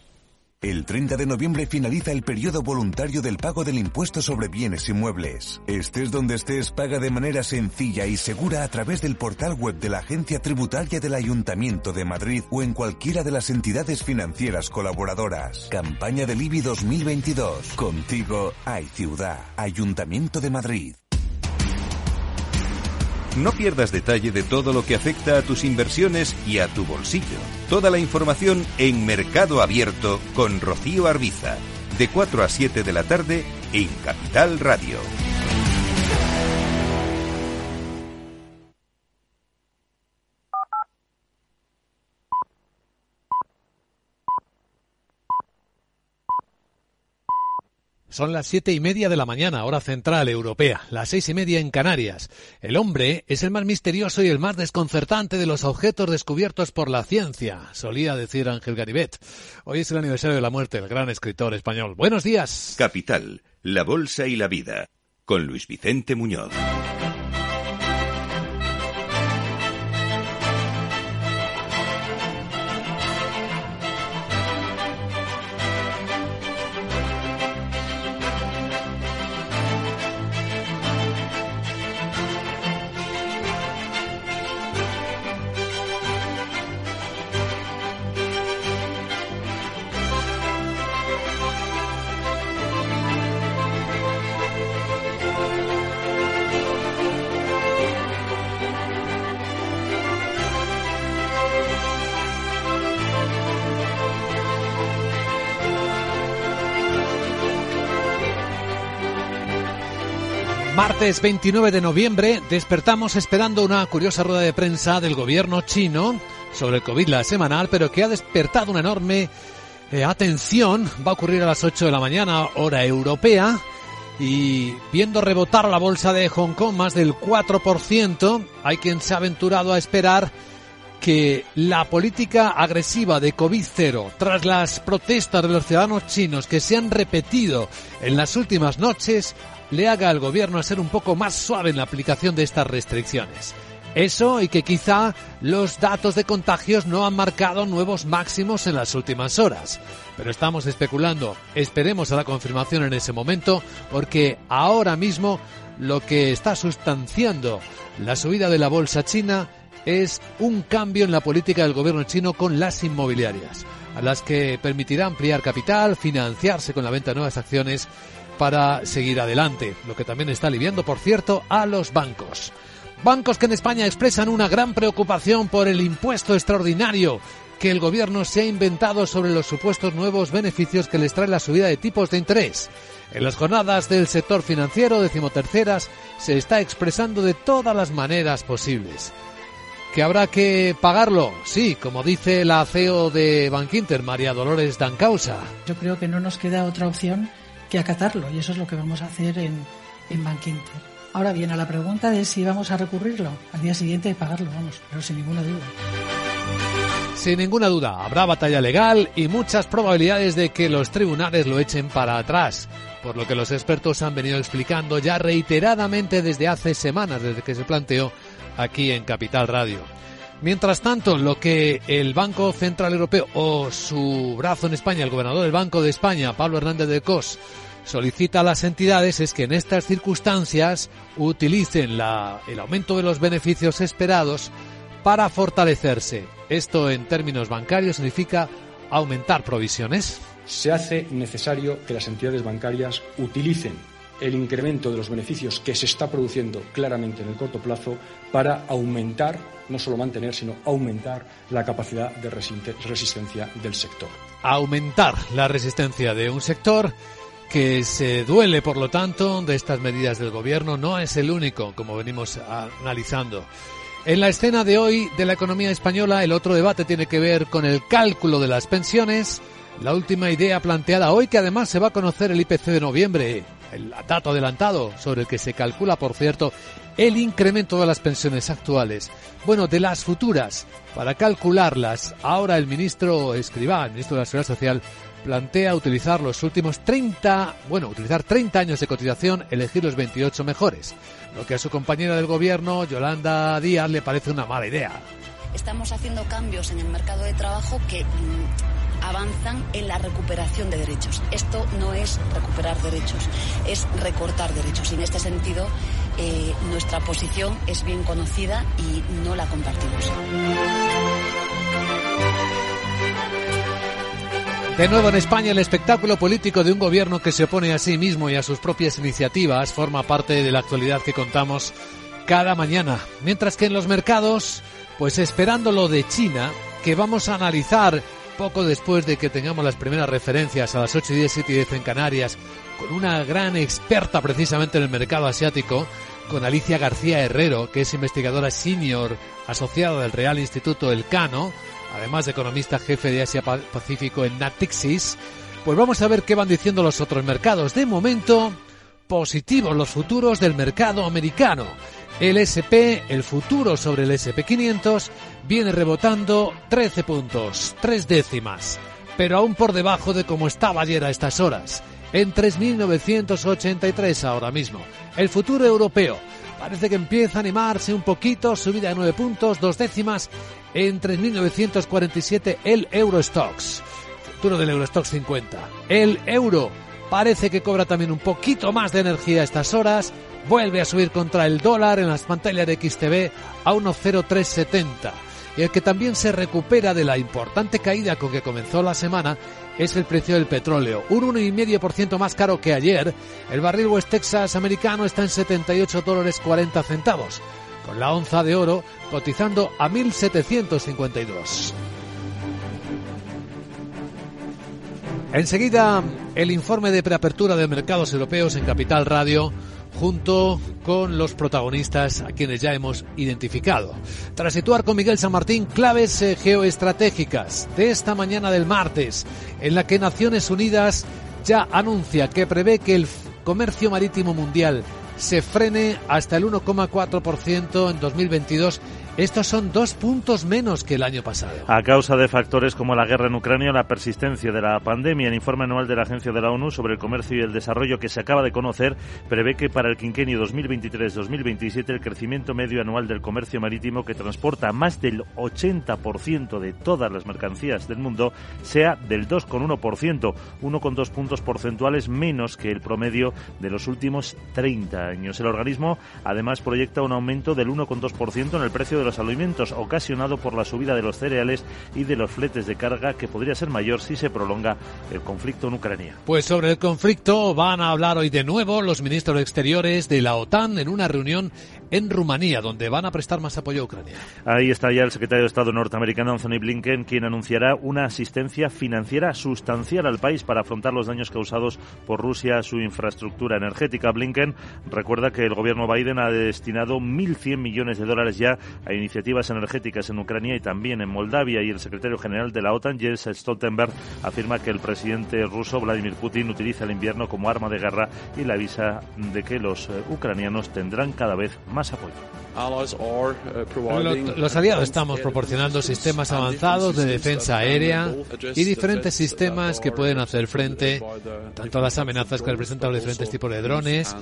El 30 de noviembre finaliza el periodo voluntario del pago del impuesto sobre bienes inmuebles. Estés donde estés, paga de manera sencilla y segura a través del portal web de la Agencia Tributaria del Ayuntamiento de Madrid o en cualquiera de las entidades financieras colaboradoras. Campaña del IBI 2022. Contigo hay ciudad. Ayuntamiento de Madrid. No pierdas detalle de todo lo que afecta a tus inversiones y a tu bolsillo. Toda la información en Mercado Abierto con Rocío Arbiza, de 4 a 7 de la tarde en Capital Radio. Son las siete y media de la mañana, hora central europea, las seis y media en Canarias. El hombre es el más misterioso y el más desconcertante de los objetos descubiertos por la ciencia, solía decir Ángel Garibet. Hoy es el aniversario de la muerte del gran escritor español. Buenos días. Capital, la Bolsa y la Vida, con Luis Vicente Muñoz. Martes 29 de noviembre despertamos esperando una curiosa rueda de prensa del gobierno chino sobre el COVID la semanal, pero que ha despertado una enorme eh, atención. Va a ocurrir a las 8 de la mañana, hora europea. Y viendo rebotar la bolsa de Hong Kong más del 4%, hay quien se ha aventurado a esperar que la política agresiva de COVID-0, tras las protestas de los ciudadanos chinos que se han repetido en las últimas noches, le haga al gobierno ser un poco más suave en la aplicación de estas restricciones. Eso y que quizá los datos de contagios no han marcado nuevos máximos en las últimas horas. Pero estamos especulando. Esperemos a la confirmación en ese momento porque ahora mismo lo que está sustanciando la subida de la bolsa china es un cambio en la política del gobierno chino con las inmobiliarias, a las que permitirá ampliar capital, financiarse con la venta de nuevas acciones para seguir adelante, lo que también está aliviando, por cierto, a los bancos. Bancos que en España expresan una gran preocupación por el impuesto extraordinario que el gobierno se ha inventado sobre los supuestos nuevos beneficios que les trae la subida de tipos de interés. En las jornadas del sector financiero decimoterceras se está expresando de todas las maneras posibles. ¿Que habrá que pagarlo? Sí, como dice la CEO de Bankinter, María Dolores Dancausa. Yo creo que no nos queda otra opción que acatarlo y eso es lo que vamos a hacer en, en Bankinter. Ahora bien, a la pregunta de si vamos a recurrirlo, al día siguiente pagarlo, vamos, pero sin ninguna duda. Sin ninguna duda, habrá batalla legal y muchas probabilidades de que los tribunales lo echen para atrás, por lo que los expertos han venido explicando ya reiteradamente desde hace semanas, desde que se planteó aquí en Capital Radio. Mientras tanto, lo que el Banco Central Europeo o su brazo en España, el gobernador del Banco de España, Pablo Hernández de Cos, solicita a las entidades es que en estas circunstancias utilicen la, el aumento de los beneficios esperados para fortalecerse. Esto en términos bancarios significa aumentar provisiones. Se hace necesario que las entidades bancarias utilicen el incremento de los beneficios que se está produciendo claramente en el corto plazo para aumentar, no solo mantener, sino aumentar la capacidad de resistencia del sector. Aumentar la resistencia de un sector que se duele, por lo tanto, de estas medidas del gobierno. No es el único, como venimos analizando. En la escena de hoy de la economía española, el otro debate tiene que ver con el cálculo de las pensiones. La última idea planteada hoy, que además se va a conocer el IPC de noviembre, el dato adelantado sobre el que se calcula, por cierto, el incremento de las pensiones actuales. Bueno, de las futuras, para calcularlas, ahora el ministro Escribá, el ministro de la Seguridad Social, plantea utilizar los últimos 30, bueno, utilizar 30 años de cotización, elegir los 28 mejores, lo que a su compañera del gobierno, Yolanda Díaz, le parece una mala idea. Estamos haciendo cambios en el mercado de trabajo que mm, avanzan en la recuperación de derechos. Esto no es recuperar derechos, es recortar derechos. Y en este sentido, eh, nuestra posición es bien conocida y no la compartimos. De nuevo en España, el espectáculo político de un gobierno que se opone a sí mismo y a sus propias iniciativas forma parte de la actualidad que contamos cada mañana. Mientras que en los mercados, pues esperando lo de China, que vamos a analizar poco después de que tengamos las primeras referencias a las 8 y 10, 7 y 10 en Canarias, con una gran experta precisamente en el mercado asiático, con Alicia García Herrero, que es investigadora senior asociada del Real Instituto Elcano, además de economista jefe de Asia Pacífico en Natixis, pues vamos a ver qué van diciendo los otros mercados. De momento, positivos los futuros del mercado americano. El SP, el futuro sobre el SP500, viene rebotando 13 puntos, 3 décimas, pero aún por debajo de como estaba ayer a estas horas, en 3.983 ahora mismo. El futuro europeo parece que empieza a animarse un poquito, subida de 9 puntos, 2 décimas, en 3.947 el Eurostox, futuro del Eurostox 50. El euro parece que cobra también un poquito más de energía a estas horas, vuelve a subir contra el dólar en las pantallas de XTV a 1,0370. Y el que también se recupera de la importante caída con que comenzó la semana es el precio del petróleo, un 1,5% más caro que ayer. El barril West Texas americano está en 78 dólares 40 centavos, con la onza de oro cotizando a 1.752. Enseguida, el informe de preapertura de mercados europeos en Capital Radio junto con los protagonistas a quienes ya hemos identificado. Tras situar con Miguel San Martín claves eh, geoestratégicas de esta mañana del martes, en la que Naciones Unidas ya anuncia que prevé que el comercio marítimo mundial se frene hasta el 1,4% en 2022 estos son dos puntos menos que el año pasado. A causa de factores como la guerra en Ucrania la persistencia de la pandemia, el informe anual de la Agencia de la ONU sobre el comercio y el desarrollo que se acaba de conocer prevé que para el quinquenio 2023-2027 el crecimiento medio anual del comercio marítimo que transporta más del 80% de todas las mercancías del mundo sea del 2,1%, 1,2 puntos porcentuales menos que el promedio de los últimos 30 años. El organismo además proyecta un aumento del 1,2% en el precio de los alimentos ocasionado por la subida de los cereales y de los fletes de carga que podría ser mayor si se prolonga el conflicto en Ucrania. Pues sobre el conflicto van a hablar hoy de nuevo los ministros exteriores de la OTAN en una reunión en Rumanía, donde van a prestar más apoyo a Ucrania. Ahí está ya el secretario de Estado norteamericano Anthony Blinken, quien anunciará una asistencia financiera sustancial al país para afrontar los daños causados por Rusia a su infraestructura energética. Blinken recuerda que el gobierno Biden ha destinado 1.100 millones de dólares ya a iniciativas energéticas en Ucrania y también en Moldavia. Y el secretario general de la OTAN, Jens Stoltenberg, afirma que el presidente ruso Vladimir Putin utiliza el invierno como arma de guerra y la avisa de que los eh, ucranianos tendrán cada vez más Uh, los aliados estamos proporcionando sistemas avanzados de defensa aérea y diferentes sistemas que pueden hacer frente tanto a las amenazas que representan los diferentes tipos de drones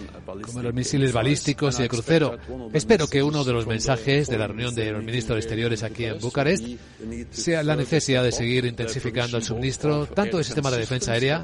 como los misiles balísticos y de crucero. Espero que uno de los mensajes de la reunión de los ministros de Exteriores aquí en Bucarest sea la necesidad de seguir intensificando el suministro tanto de sistemas de defensa aérea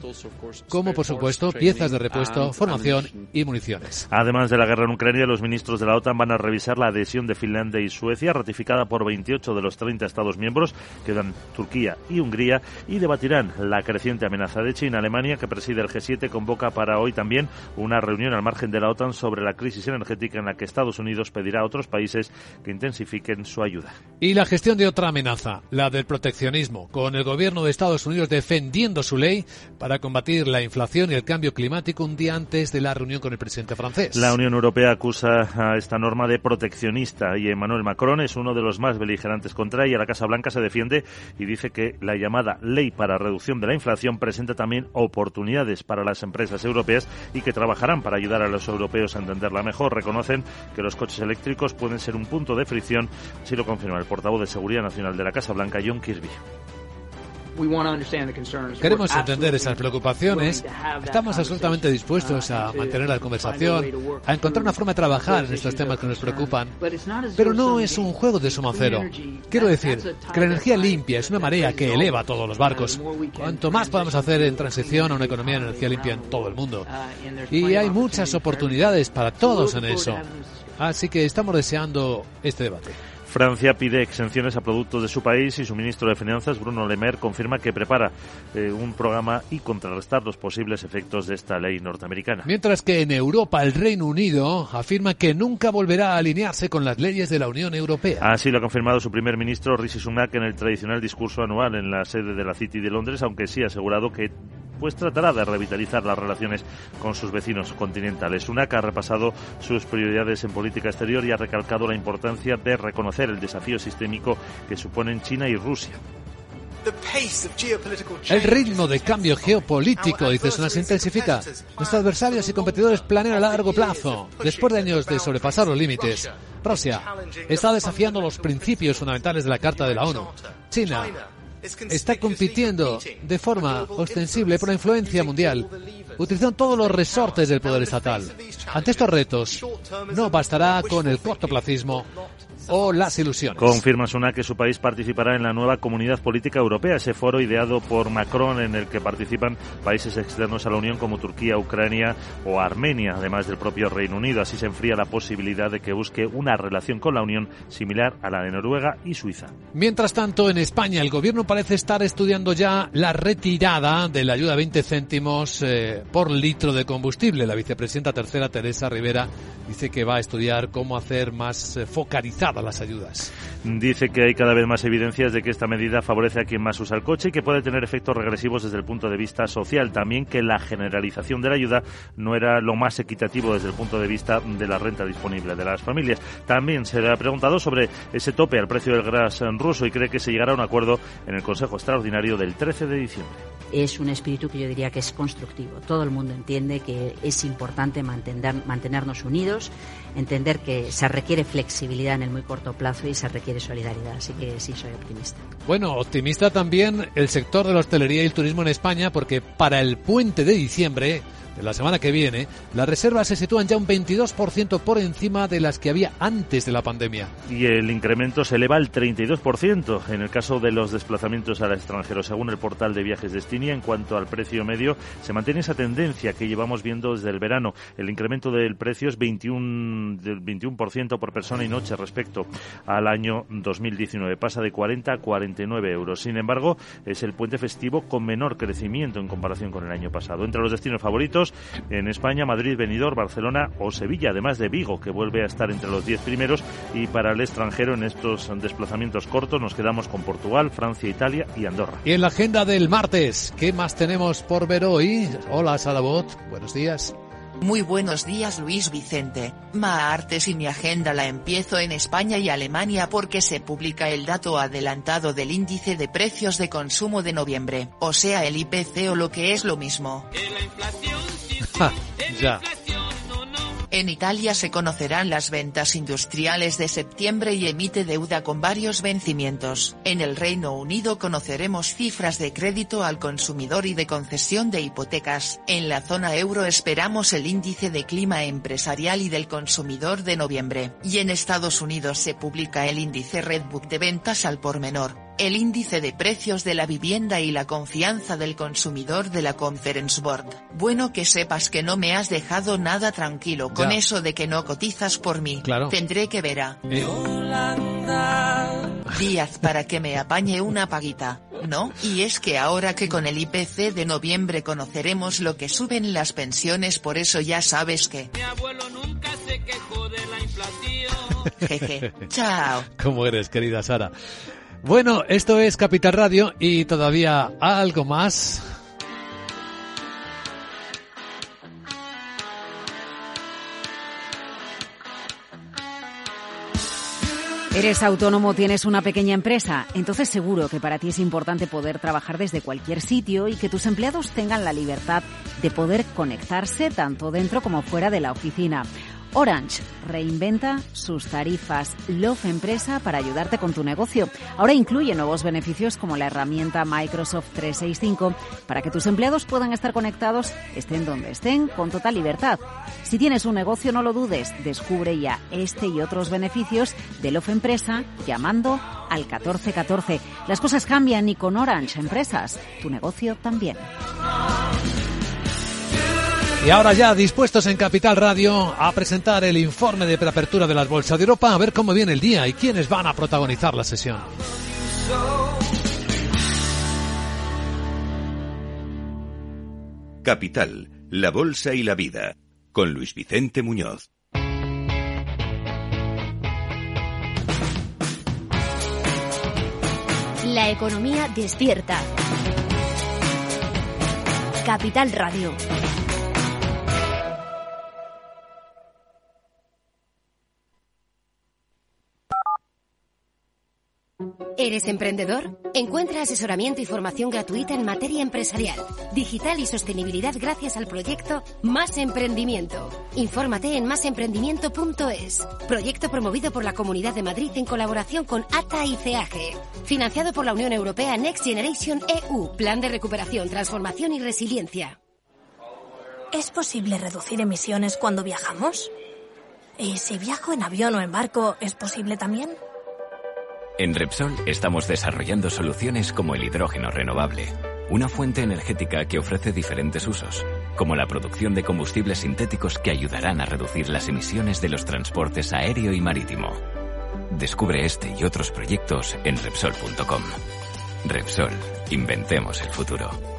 como, por supuesto, piezas de repuesto, formación y municiones. Además de la guerra en Ucrania, los ministros de la OTAN van a revisar la adhesión de Finlandia y Suecia, ratificada por 28 de los 30 Estados miembros, quedan Turquía y Hungría, y debatirán la creciente amenaza de China. Alemania, que preside el G7, convoca para hoy también una reunión al margen de la OTAN sobre la crisis energética en la que Estados Unidos pedirá a otros países que intensifiquen su ayuda. Y la gestión de otra amenaza, la del proteccionismo, con el gobierno de Estados Unidos defendiendo su ley para combatir la inflación y el cambio climático un día antes de la reunión con el presidente francés. La Unión Europea acusa a esta norma de proteccionista y Emmanuel Macron es uno de los más beligerantes contra ella. La Casa Blanca se defiende y dice que la llamada ley para reducción de la inflación presenta también oportunidades para las empresas europeas y que trabajarán para ayudar a los europeos a entenderla mejor. Reconocen que los coches eléctricos pueden ser un punto de fricción, así lo confirma el portavoz de Seguridad Nacional de la Casa Blanca, John Kirby. Queremos entender esas preocupaciones. Estamos absolutamente dispuestos a mantener la conversación, a encontrar una forma de trabajar en estos temas que nos preocupan. Pero no es un juego de suma cero. Quiero decir que la energía limpia es una marea que eleva a todos los barcos. Cuanto más podamos hacer en transición a una economía de energía limpia en todo el mundo. Y hay muchas oportunidades para todos en eso. Así que estamos deseando este debate. Francia pide exenciones a productos de su país y su ministro de Finanzas, Bruno Le Maire, confirma que prepara eh, un programa y contrarrestar los posibles efectos de esta ley norteamericana. Mientras que en Europa el Reino Unido afirma que nunca volverá a alinearse con las leyes de la Unión Europea. Así lo ha confirmado su primer ministro Rishi Sunak en el tradicional discurso anual en la sede de la City de Londres, aunque sí ha asegurado que pues tratará de revitalizar las relaciones con sus vecinos continentales. Sunak ha repasado sus prioridades en política exterior y ha recalcado la importancia de reconocer el desafío sistémico que suponen China y Rusia. El ritmo de cambio geopolítico, dice Sunak, se intensifica. Nuestros adversarios y competidores planean a largo plazo. Después de años de sobrepasar los límites, Rusia está desafiando los principios fundamentales de la Carta de la ONU. China está compitiendo de forma ostensible por la influencia mundial, utilizando todos los resortes del poder estatal. Ante estos retos, no bastará con el cortoplacismo o las ilusiones. Confirma Sunak que su país participará en la nueva Comunidad Política Europea, ese foro ideado por Macron en el que participan países externos a la Unión como Turquía, Ucrania o Armenia, además del propio Reino Unido. Así se enfría la posibilidad de que busque una relación con la Unión similar a la de Noruega y Suiza. Mientras tanto, en España el gobierno parece estar estudiando ya la retirada de la ayuda a 20 céntimos eh, por litro de combustible. La vicepresidenta tercera, Teresa Rivera, dice que va a estudiar cómo hacer más eh, focalizada las ayudas. Dice que hay cada vez más evidencias de que esta medida favorece a quien más usa el coche y que puede tener efectos regresivos desde el punto de vista social. También que la generalización de la ayuda no era lo más equitativo desde el punto de vista de la renta disponible de las familias. También se le ha preguntado sobre ese tope al precio del gas ruso y cree que se llegará a un acuerdo en el Consejo Extraordinario del 13 de diciembre. Es un espíritu que yo diría que es constructivo. Todo el mundo entiende que es importante mantener, mantenernos unidos, entender que se requiere flexibilidad en el muy corto plazo y se requiere solidaridad. Así que sí, soy optimista. Bueno, optimista también el sector de la hostelería y el turismo en España porque para el puente de diciembre de la semana que viene, las reservas se sitúan ya un 22% por encima de las que había antes de la pandemia. Y el incremento se eleva al 32% en el caso de los desplazamientos al extranjero. Según el portal de viajes Destinia, en cuanto al precio medio, se mantiene esa tendencia que llevamos viendo desde el verano. El incremento del precio es 21, del 21% por persona y noche respecto al año 2019. Pasa de 40 a 49 euros. Sin embargo, es el puente festivo con menor crecimiento en comparación con el año pasado. Entre los destinos favoritos, en España, Madrid, Benidorm, Barcelona o Sevilla, además de Vigo, que vuelve a estar entre los 10 primeros. Y para el extranjero, en estos desplazamientos cortos, nos quedamos con Portugal, Francia, Italia y Andorra. Y en la agenda del martes, ¿qué más tenemos por ver hoy? Hola, Salabot, buenos días. Muy buenos días Luis Vicente, Maartes y mi agenda la empiezo en España y Alemania porque se publica el dato adelantado del índice de precios de consumo de noviembre, o sea el IPC o lo que es lo mismo. <laughs> ya. En Italia se conocerán las ventas industriales de septiembre y emite deuda con varios vencimientos. En el Reino Unido conoceremos cifras de crédito al consumidor y de concesión de hipotecas. En la zona euro esperamos el índice de clima empresarial y del consumidor de noviembre. Y en Estados Unidos se publica el índice Redbook de ventas al por menor el índice de precios de la vivienda y la confianza del consumidor de la Conference Board. Bueno que sepas que no me has dejado nada tranquilo con Ya. eso de que no cotizas por mí. Claro. Tendré que ver a Eh, Díaz para que me apañe una paguita, ¿no? Y es que ahora que con el IPC de noviembre conoceremos lo que suben las pensiones, por eso ya sabes que... Jeje. Chao. <laughs> ¿Cómo eres, querida Sara? Bueno, esto es Capital Radio y todavía algo más. ¿Eres autónomo, tienes una pequeña empresa? Entonces seguro que para ti es importante poder trabajar desde cualquier sitio y que tus empleados tengan la libertad de poder conectarse tanto dentro como fuera de la oficina. Orange reinventa sus tarifas Love Empresa para ayudarte con tu negocio. Ahora incluye nuevos beneficios como la herramienta Microsoft 365 para que tus empleados puedan estar conectados, estén donde estén, con total libertad. Si tienes un negocio, no lo dudes, descubre ya este y otros beneficios de Love Empresa llamando al 1414. Las cosas cambian y con Orange Empresas, tu negocio también. Y ahora ya dispuestos en Capital Radio a presentar el informe de preapertura de las bolsas de Europa, a ver cómo viene el día y quiénes van a protagonizar la sesión. Capital, la bolsa y la vida, con Luis Vicente Muñoz. La economía despierta. Capital Radio. ¿Eres emprendedor? Encuentra asesoramiento y formación gratuita en materia empresarial, digital y sostenibilidad gracias al proyecto Más Emprendimiento. Infórmate en másemprendimiento.es. Proyecto promovido por la Comunidad de Madrid en colaboración con ATA y CEAGE. Financiado por la Unión Europea Next Generation EU. Plan de recuperación, transformación y resiliencia. ¿Es posible reducir emisiones cuando viajamos? ¿Y si viajo en avión o en barco, es posible también? En Repsol estamos desarrollando soluciones como el hidrógeno renovable, una fuente energética que ofrece diferentes usos, como la producción de combustibles sintéticos que ayudarán a reducir las emisiones de los transportes aéreo y marítimo. Descubre este y otros proyectos en Repsol.com. Repsol, inventemos el futuro.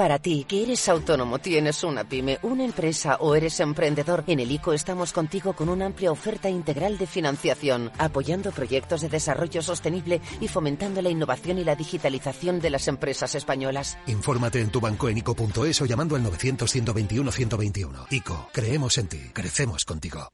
Para ti, que eres autónomo, tienes una pyme, una empresa o eres emprendedor, en el ICO estamos contigo con una amplia oferta integral de financiación, apoyando proyectos de desarrollo sostenible y fomentando la innovación y la digitalización de las empresas españolas. Infórmate en tu banco en ICO.es o llamando al 900-121-121. ICO, creemos en ti, crecemos contigo.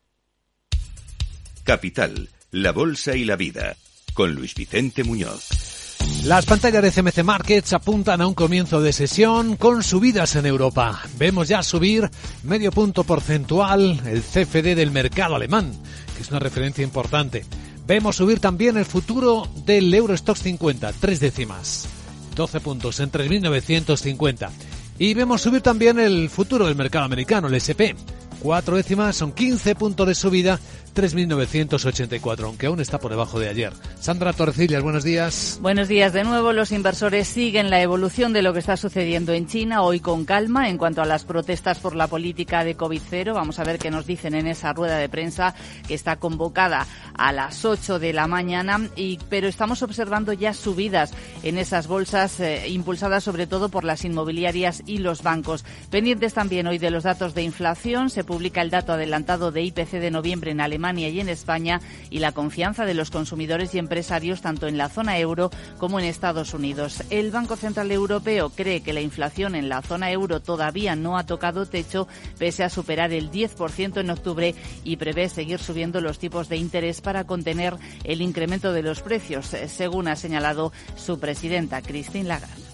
Capital, la bolsa y la vida, con Luis Vicente Muñoz. Las pantallas de CMC Markets apuntan a un comienzo de sesión con subidas en Europa. Vemos ya subir medio punto porcentual el CFD del mercado alemán, que es una referencia importante. Vemos subir también el futuro del Eurostox 50, tres décimas, 12 puntos en 3.950. Y vemos subir también el futuro del mercado americano, el SP. Cuatro décimas son 15 puntos de subida 3.984, aunque aún está por debajo de ayer. Sandra Torcillas, buenos días. Buenos días de nuevo. Los inversores siguen la evolución de lo que está sucediendo en China, hoy con calma en cuanto a las protestas por la política de COVID-0. Vamos a ver qué nos dicen en esa rueda de prensa que está convocada a las 8 de la mañana, y, pero estamos observando ya subidas en esas bolsas, eh, impulsadas sobre todo por las inmobiliarias y los bancos. Pendientes también hoy de los datos de inflación, se publica el dato adelantado de IPC de noviembre en Alemania y en España y la confianza de los consumidores y empresarios tanto en la zona euro como en Estados Unidos. El Banco Central Europeo cree que la inflación en la zona euro todavía no ha tocado techo pese a superar el 10% en octubre y prevé seguir subiendo los tipos de interés para contener el incremento de los precios, según ha señalado su presidenta Christine Lagarde.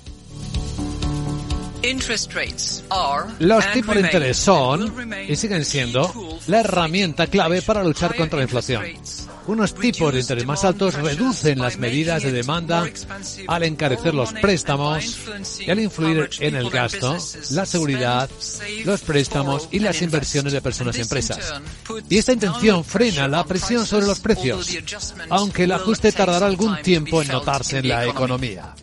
Los tipos de interés son y siguen siendo la herramienta clave para luchar contra la inflación. Unos tipos de interés más altos reducen las medidas de demanda al encarecer los préstamos y al influir en el gasto, la seguridad, los préstamos y las inversiones de personas y empresas. Y esta intención frena la presión sobre los precios, aunque el ajuste tardará algún tiempo en notarse en la economía.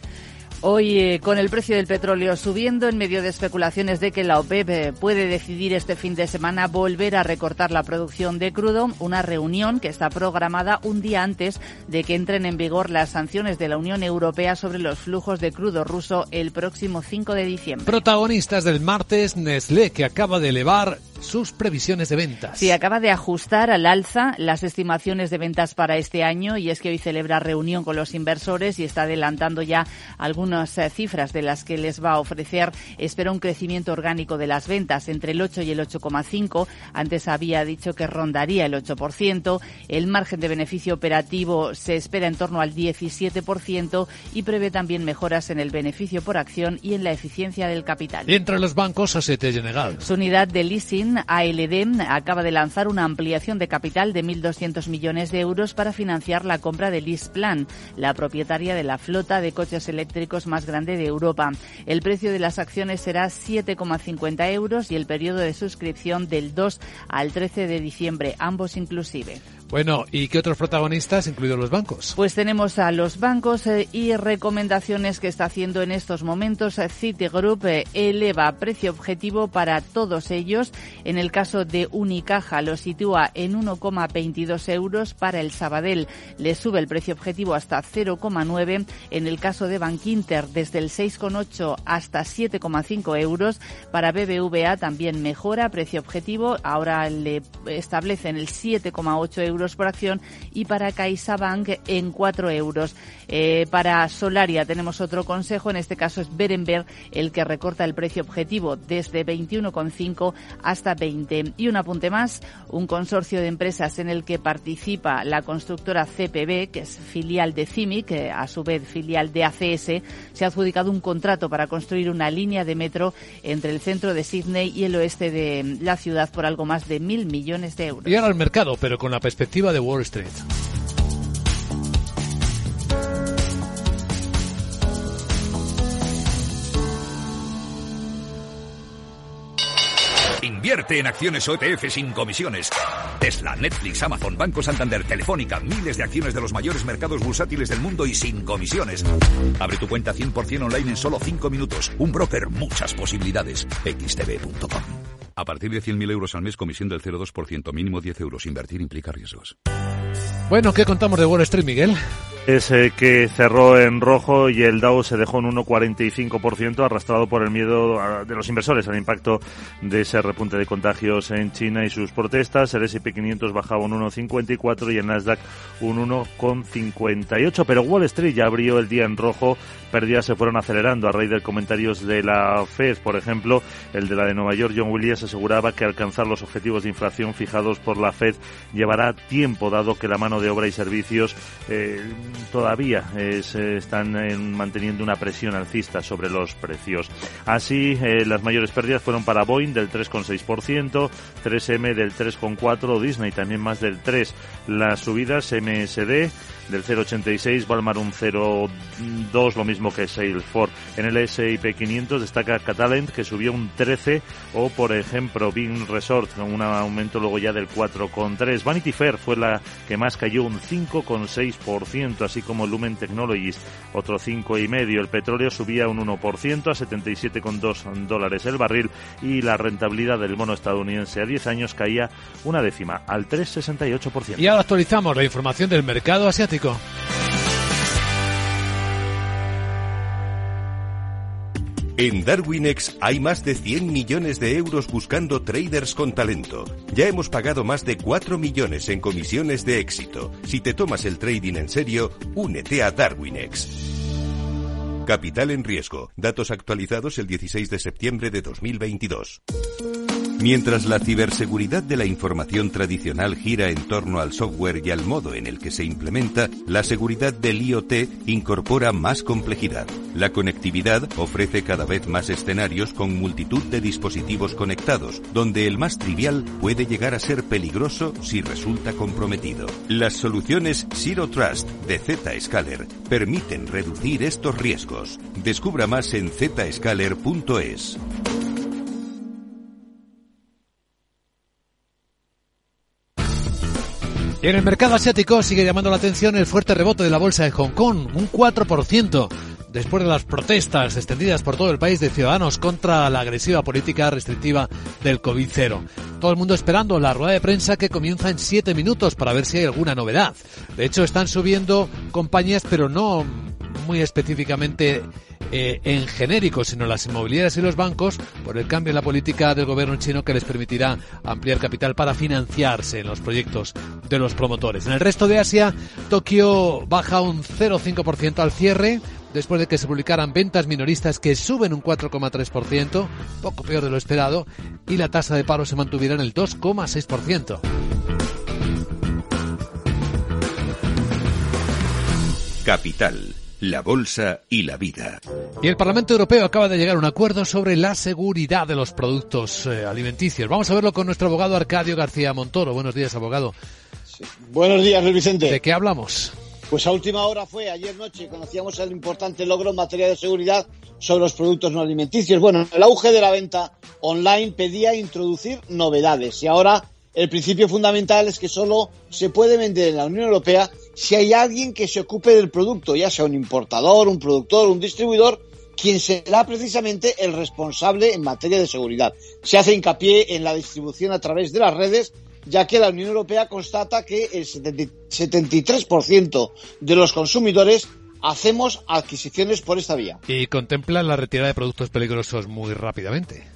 Hoy, eh, con el precio del petróleo subiendo en medio de especulaciones de que la OPEP eh, puede decidir este fin de semana volver a recortar la producción de crudo, una reunión que está programada un día antes de que entren en vigor las sanciones de la Unión Europea sobre los flujos de crudo ruso el próximo 5 de diciembre. Protagonistas del martes, Nestlé, que acaba de elevar sus previsiones de ventas. Sí, acaba de ajustar al alza las estimaciones de ventas para este año y es que hoy celebra reunión con los inversores y está adelantando ya algunas eh, cifras de las que les va a ofrecer. Espera un crecimiento orgánico de las ventas entre el 8 y el 8,5. Antes había dicho que rondaría el 8%. El margen de beneficio operativo se espera en torno al 17% y prevé también mejoras en el beneficio por acción y en la eficiencia del capital. Y entre los bancos, Societe General. Su unidad de leasing, ALD, acaba de lanzar una ampliación de capital de 1.200 millones de euros para financiar la compra de LeasePlan, la propietaria de la flota de coches eléctricos más grande de Europa. El precio de las acciones será 7,50 euros y el periodo de suscripción del 2 al 13 de diciembre, ambos inclusive. Bueno, ¿y qué otros protagonistas, incluidos los bancos? Pues tenemos a los bancos eh, y recomendaciones que está haciendo en estos momentos. Citigroup eh, eleva precio objetivo para todos ellos. En el caso de Unicaja lo sitúa en 1,22 euros. Para el Sabadell le sube el precio objetivo hasta 0,9. En el caso de Bankinter desde el 6,8 hasta 7,5 euros. Para BBVA también mejora precio objetivo. Ahora le establecen el 7,8 euros por acción y para CaixaBank en 4 euros. Eh, para Solaria tenemos otro consejo, en este caso es Berenberg el que recorta el precio objetivo desde 21,5 hasta 20. Y un apunte más, un consorcio de empresas en el que participa la constructora CPB, que es filial de CIMIC, a su vez filial de ACS, se ha adjudicado un contrato para construir una línea de metro entre el centro de Sydney y el oeste de la ciudad por algo más de mil millones de euros. Y ahora el mercado, pero con la perspectiva Invierte en acciones OETF sin comisiones. Tesla, Netflix, Amazon, Banco Santander, Telefónica, miles de acciones de los mayores mercados bursátiles del mundo y sin comisiones. Abre tu cuenta 100% online en solo 5 minutos. Un broker, muchas posibilidades. xtb.com. A partir de 100.000 euros al mes, comisión del 0,2%, mínimo 10 euros. Invertir implica riesgos. Bueno, ¿qué contamos de Wall Street, Miguel? Es que cerró en rojo y el Dow se dejó en 1,45% arrastrado por el miedo de los inversores al impacto de ese repunte de contagios en China y sus protestas. El S&P 500 bajaba un 1,54 y el Nasdaq un 1,58. Pero Wall Street ya abrió el día en rojo. Pérdidas se fueron acelerando a raíz de comentarios de la Fed. Por ejemplo, el de la de Nueva York, John Williams, aseguraba que alcanzar los objetivos de inflación fijados por la Fed llevará tiempo, dado que la mano de obra y servicios eh, todavía se están eh, manteniendo una presión alcista sobre los precios. Así, eh, las mayores pérdidas fueron para Boeing del 3,6%, 3M del 3,4%, Disney también más del 3%. Las subidas MSD del 0,86, Walmart un 0,2, lo mismo que Salesforce. En el S&P 500 destaca Catalent, que subió un 13, o por ejemplo Bing Resort, un aumento luego ya del 4,3. Vanity Fair fue la que más cayó, un 5,6%, así como Lumen Technologies, otro 5,5%. El petróleo subía un 1% a 77,2 dólares el barril y la rentabilidad del bono estadounidense a 10 años caía una décima, al 3,68%. Y ahora actualizamos la información del mercado asiático. En Darwinex hay más de 100 millones de euros buscando traders con talento. Ya hemos pagado más de 4 millones en comisiones de éxito. Si te tomas el trading en serio, únete a Darwinex. Capital en riesgo. Datos actualizados el 16 de septiembre de 2022. Mientras la ciberseguridad de la información tradicional gira en torno al software y al modo en el que se implementa, la seguridad del IoT incorpora más complejidad. La conectividad ofrece cada vez más escenarios con multitud de dispositivos conectados, donde el más trivial puede llegar a ser peligroso si resulta comprometido. Las soluciones Zero Trust de Zscaler permiten reducir estos riesgos. Descubra más en zscaler.es. En el mercado asiático sigue llamando la atención el fuerte rebote de la bolsa de Hong Kong, un 4%, después de las protestas extendidas por todo el país de ciudadanos contra la agresiva política restrictiva del COVID-0. Todo el mundo esperando la rueda de prensa que comienza en 7 minutos para ver si hay alguna novedad. De hecho, están subiendo compañías, pero no muy específicamente eh, en genérico, sino las inmobiliarias y los bancos por el cambio en la política del gobierno chino que les permitirá ampliar capital para financiarse en los proyectos de los promotores. En el resto de Asia, Tokio baja un 0,5% al cierre después de que se publicaran ventas minoristas que suben un 4,3%, poco peor de lo esperado, y la tasa de paro se mantuviera en el 2,6%. Capital, la bolsa y la vida. Y el Parlamento Europeo acaba de llegar a un acuerdo sobre la seguridad de los productos eh, alimenticios. Vamos a verlo con nuestro abogado Arcadio García Montoro. Buenos días, abogado. Buenos días, Luis Vicente. ¿De qué hablamos? Pues a última hora fue ayer noche, conocíamos el importante logro en materia de seguridad sobre los productos no alimenticios. Bueno, el auge de la venta online pedía introducir novedades y ahora el principio fundamental es que solo se puede vender en la Unión Europea si hay alguien que se ocupe del producto, ya sea un importador, un productor, un distribuidor, quien será precisamente el responsable en materia de seguridad. Se hace hincapié en la distribución a través de las redes ya que la Unión Europea constata que el 73% de los consumidores hacemos adquisiciones por esta vía. Y contemplan la retirada de productos peligrosos muy rápidamente.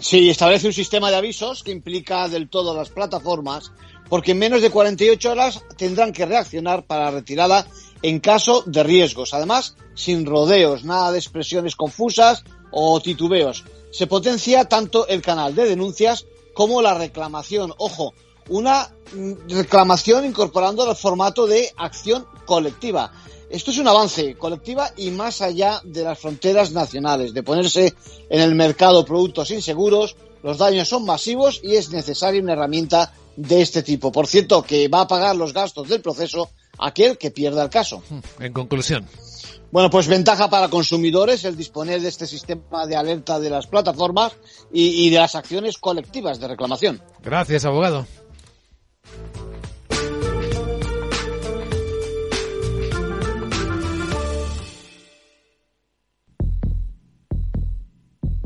Sí, establece un sistema de avisos que implica del todo las plataformas, porque en menos de 48 horas tendrán que reaccionar para la retirada en caso de riesgos. Además, sin rodeos, nada de expresiones confusas o titubeos. Se potencia tanto el canal de denuncias como la reclamación. Ojo, una reclamación incorporando el formato de acción colectiva. Esto es un avance colectiva y más allá de las fronteras nacionales, de ponerse en el mercado productos inseguros, los daños son masivos y es necesaria una herramienta de este tipo. Por cierto, que va a pagar los gastos del proceso aquel que pierda el caso. En conclusión. Bueno, pues ventaja para consumidores el disponer de este sistema de alerta de las plataformas y, y de las acciones colectivas de reclamación. Gracias, abogado.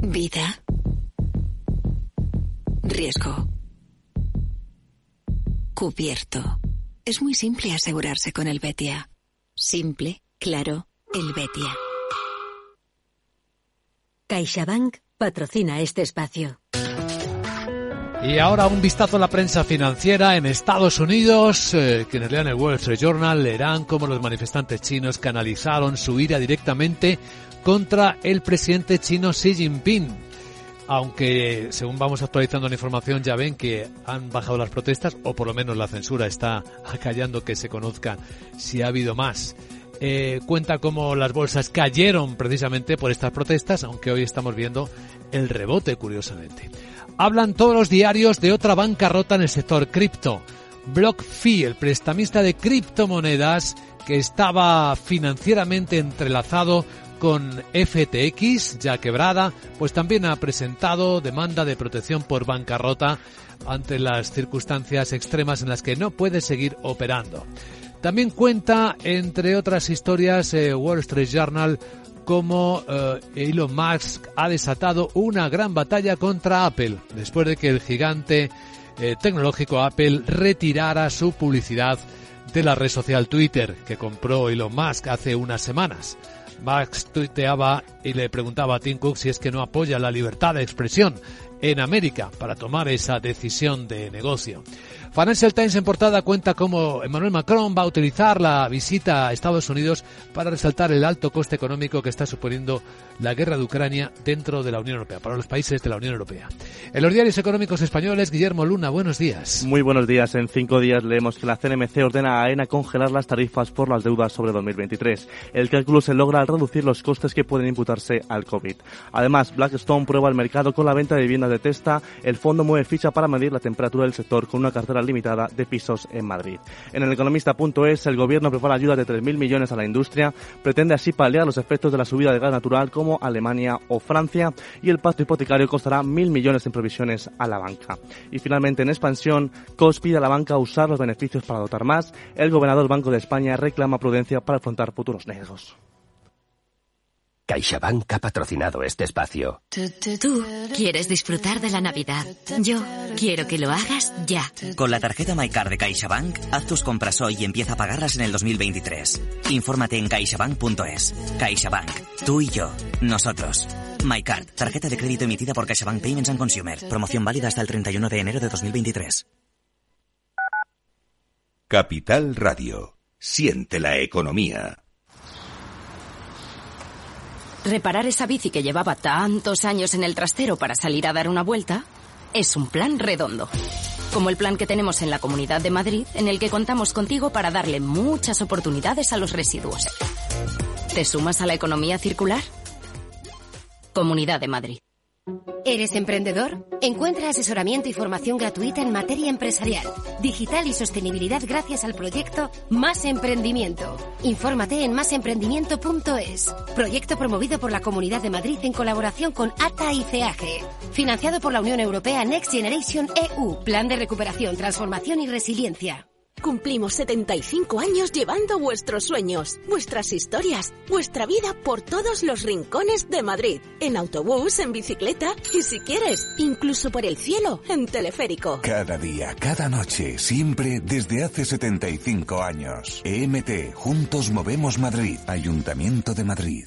Vida. Riesgo. Cubierto. Es muy simple asegurarse con el Betia. Simple, claro, el Betia. CaixaBank patrocina este espacio. Y ahora un vistazo a la prensa financiera en Estados Unidos. Eh, quienes lean el Wall Street Journal leerán cómo los manifestantes chinos canalizaron su ira directamente contra el presidente chino Xi Jinping. Aunque según vamos actualizando la información ya ven que han bajado las protestas o por lo menos la censura está acallando que se conozca si ha habido más. Eh, cuenta cómo las bolsas cayeron precisamente por estas protestas, aunque hoy estamos viendo el rebote curiosamente hablan todos los diarios de otra bancarrota en el sector cripto. BlockFi, el prestamista de criptomonedas que estaba financieramente entrelazado con FTX, ya quebrada, pues también ha presentado demanda de protección por bancarrota ante las circunstancias extremas en las que no puede seguir operando. También cuenta, entre otras historias, eh, Wall Street Journal como eh, Elon Musk ha desatado una gran batalla contra Apple después de que el gigante eh, tecnológico Apple retirara su publicidad de la red social Twitter que compró Elon Musk hace unas semanas. Musk tuiteaba y le preguntaba a Tim Cook si es que no apoya la libertad de expresión en América para tomar esa decisión de negocio. Financial Times en portada cuenta cómo Emmanuel Macron va a utilizar la visita a Estados Unidos para resaltar el alto coste económico que está suponiendo la guerra de Ucrania dentro de la Unión Europea, para los países de la Unión Europea. En los diarios económicos españoles, Guillermo Luna, buenos días. Muy buenos días. En cinco días leemos que la CNMC ordena a AENA congelar las tarifas por las deudas sobre 2023. El cálculo se logra al reducir los costes que pueden imputarse al COVID. Además, Blackstone prueba el mercado con la venta de viviendas de Testa. El fondo mueve ficha para medir la temperatura del sector con una cartera limitada de pisos en Madrid. En el economista.es, el gobierno prepara ayuda de 3.000 millones a la industria, pretende así paliar los efectos de la subida de gas natural como Alemania o Francia y el pacto hipotecario costará 1.000 millones en provisiones a la banca. Y finalmente, en expansión, COS pide a la banca usar los beneficios para dotar más. El gobernador Banco de España reclama prudencia para afrontar futuros riesgos. CaixaBank ha patrocinado este espacio. Tú quieres disfrutar de la Navidad. Yo quiero que lo hagas ya. Con la tarjeta MyCard de CaixaBank, haz tus compras hoy y empieza a pagarlas en el 2023. Infórmate en caixabank.es. CaixaBank. Tú y yo. Nosotros. MyCard. Tarjeta de crédito emitida por CaixaBank Payments and Consumer. Promoción válida hasta el 31 de enero de 2023. Capital Radio. Siente la economía. Reparar esa bici que llevaba tantos años en el trastero para salir a dar una vuelta es un plan redondo. Como el plan que tenemos en la Comunidad de Madrid, en el que contamos contigo para darle muchas oportunidades a los residuos. ¿Te sumas a la economía circular? Comunidad de Madrid. ¿Eres emprendedor? Encuentra asesoramiento y formación gratuita en materia empresarial, digital y sostenibilidad gracias al proyecto Más Emprendimiento. Infórmate en másemprendimiento.es. Proyecto promovido por la Comunidad de Madrid en colaboración con ATA y CEAGE. Financiado por la Unión Europea Next Generation EU. Plan de recuperación, transformación y resiliencia. Cumplimos 75 años llevando vuestros sueños, vuestras historias, vuestra vida por todos los rincones de Madrid. En autobús, en bicicleta y si quieres, incluso por el cielo, en teleférico. Cada día, cada noche, siempre desde hace 75 años. EMT, Juntos Movemos Madrid, Ayuntamiento de Madrid.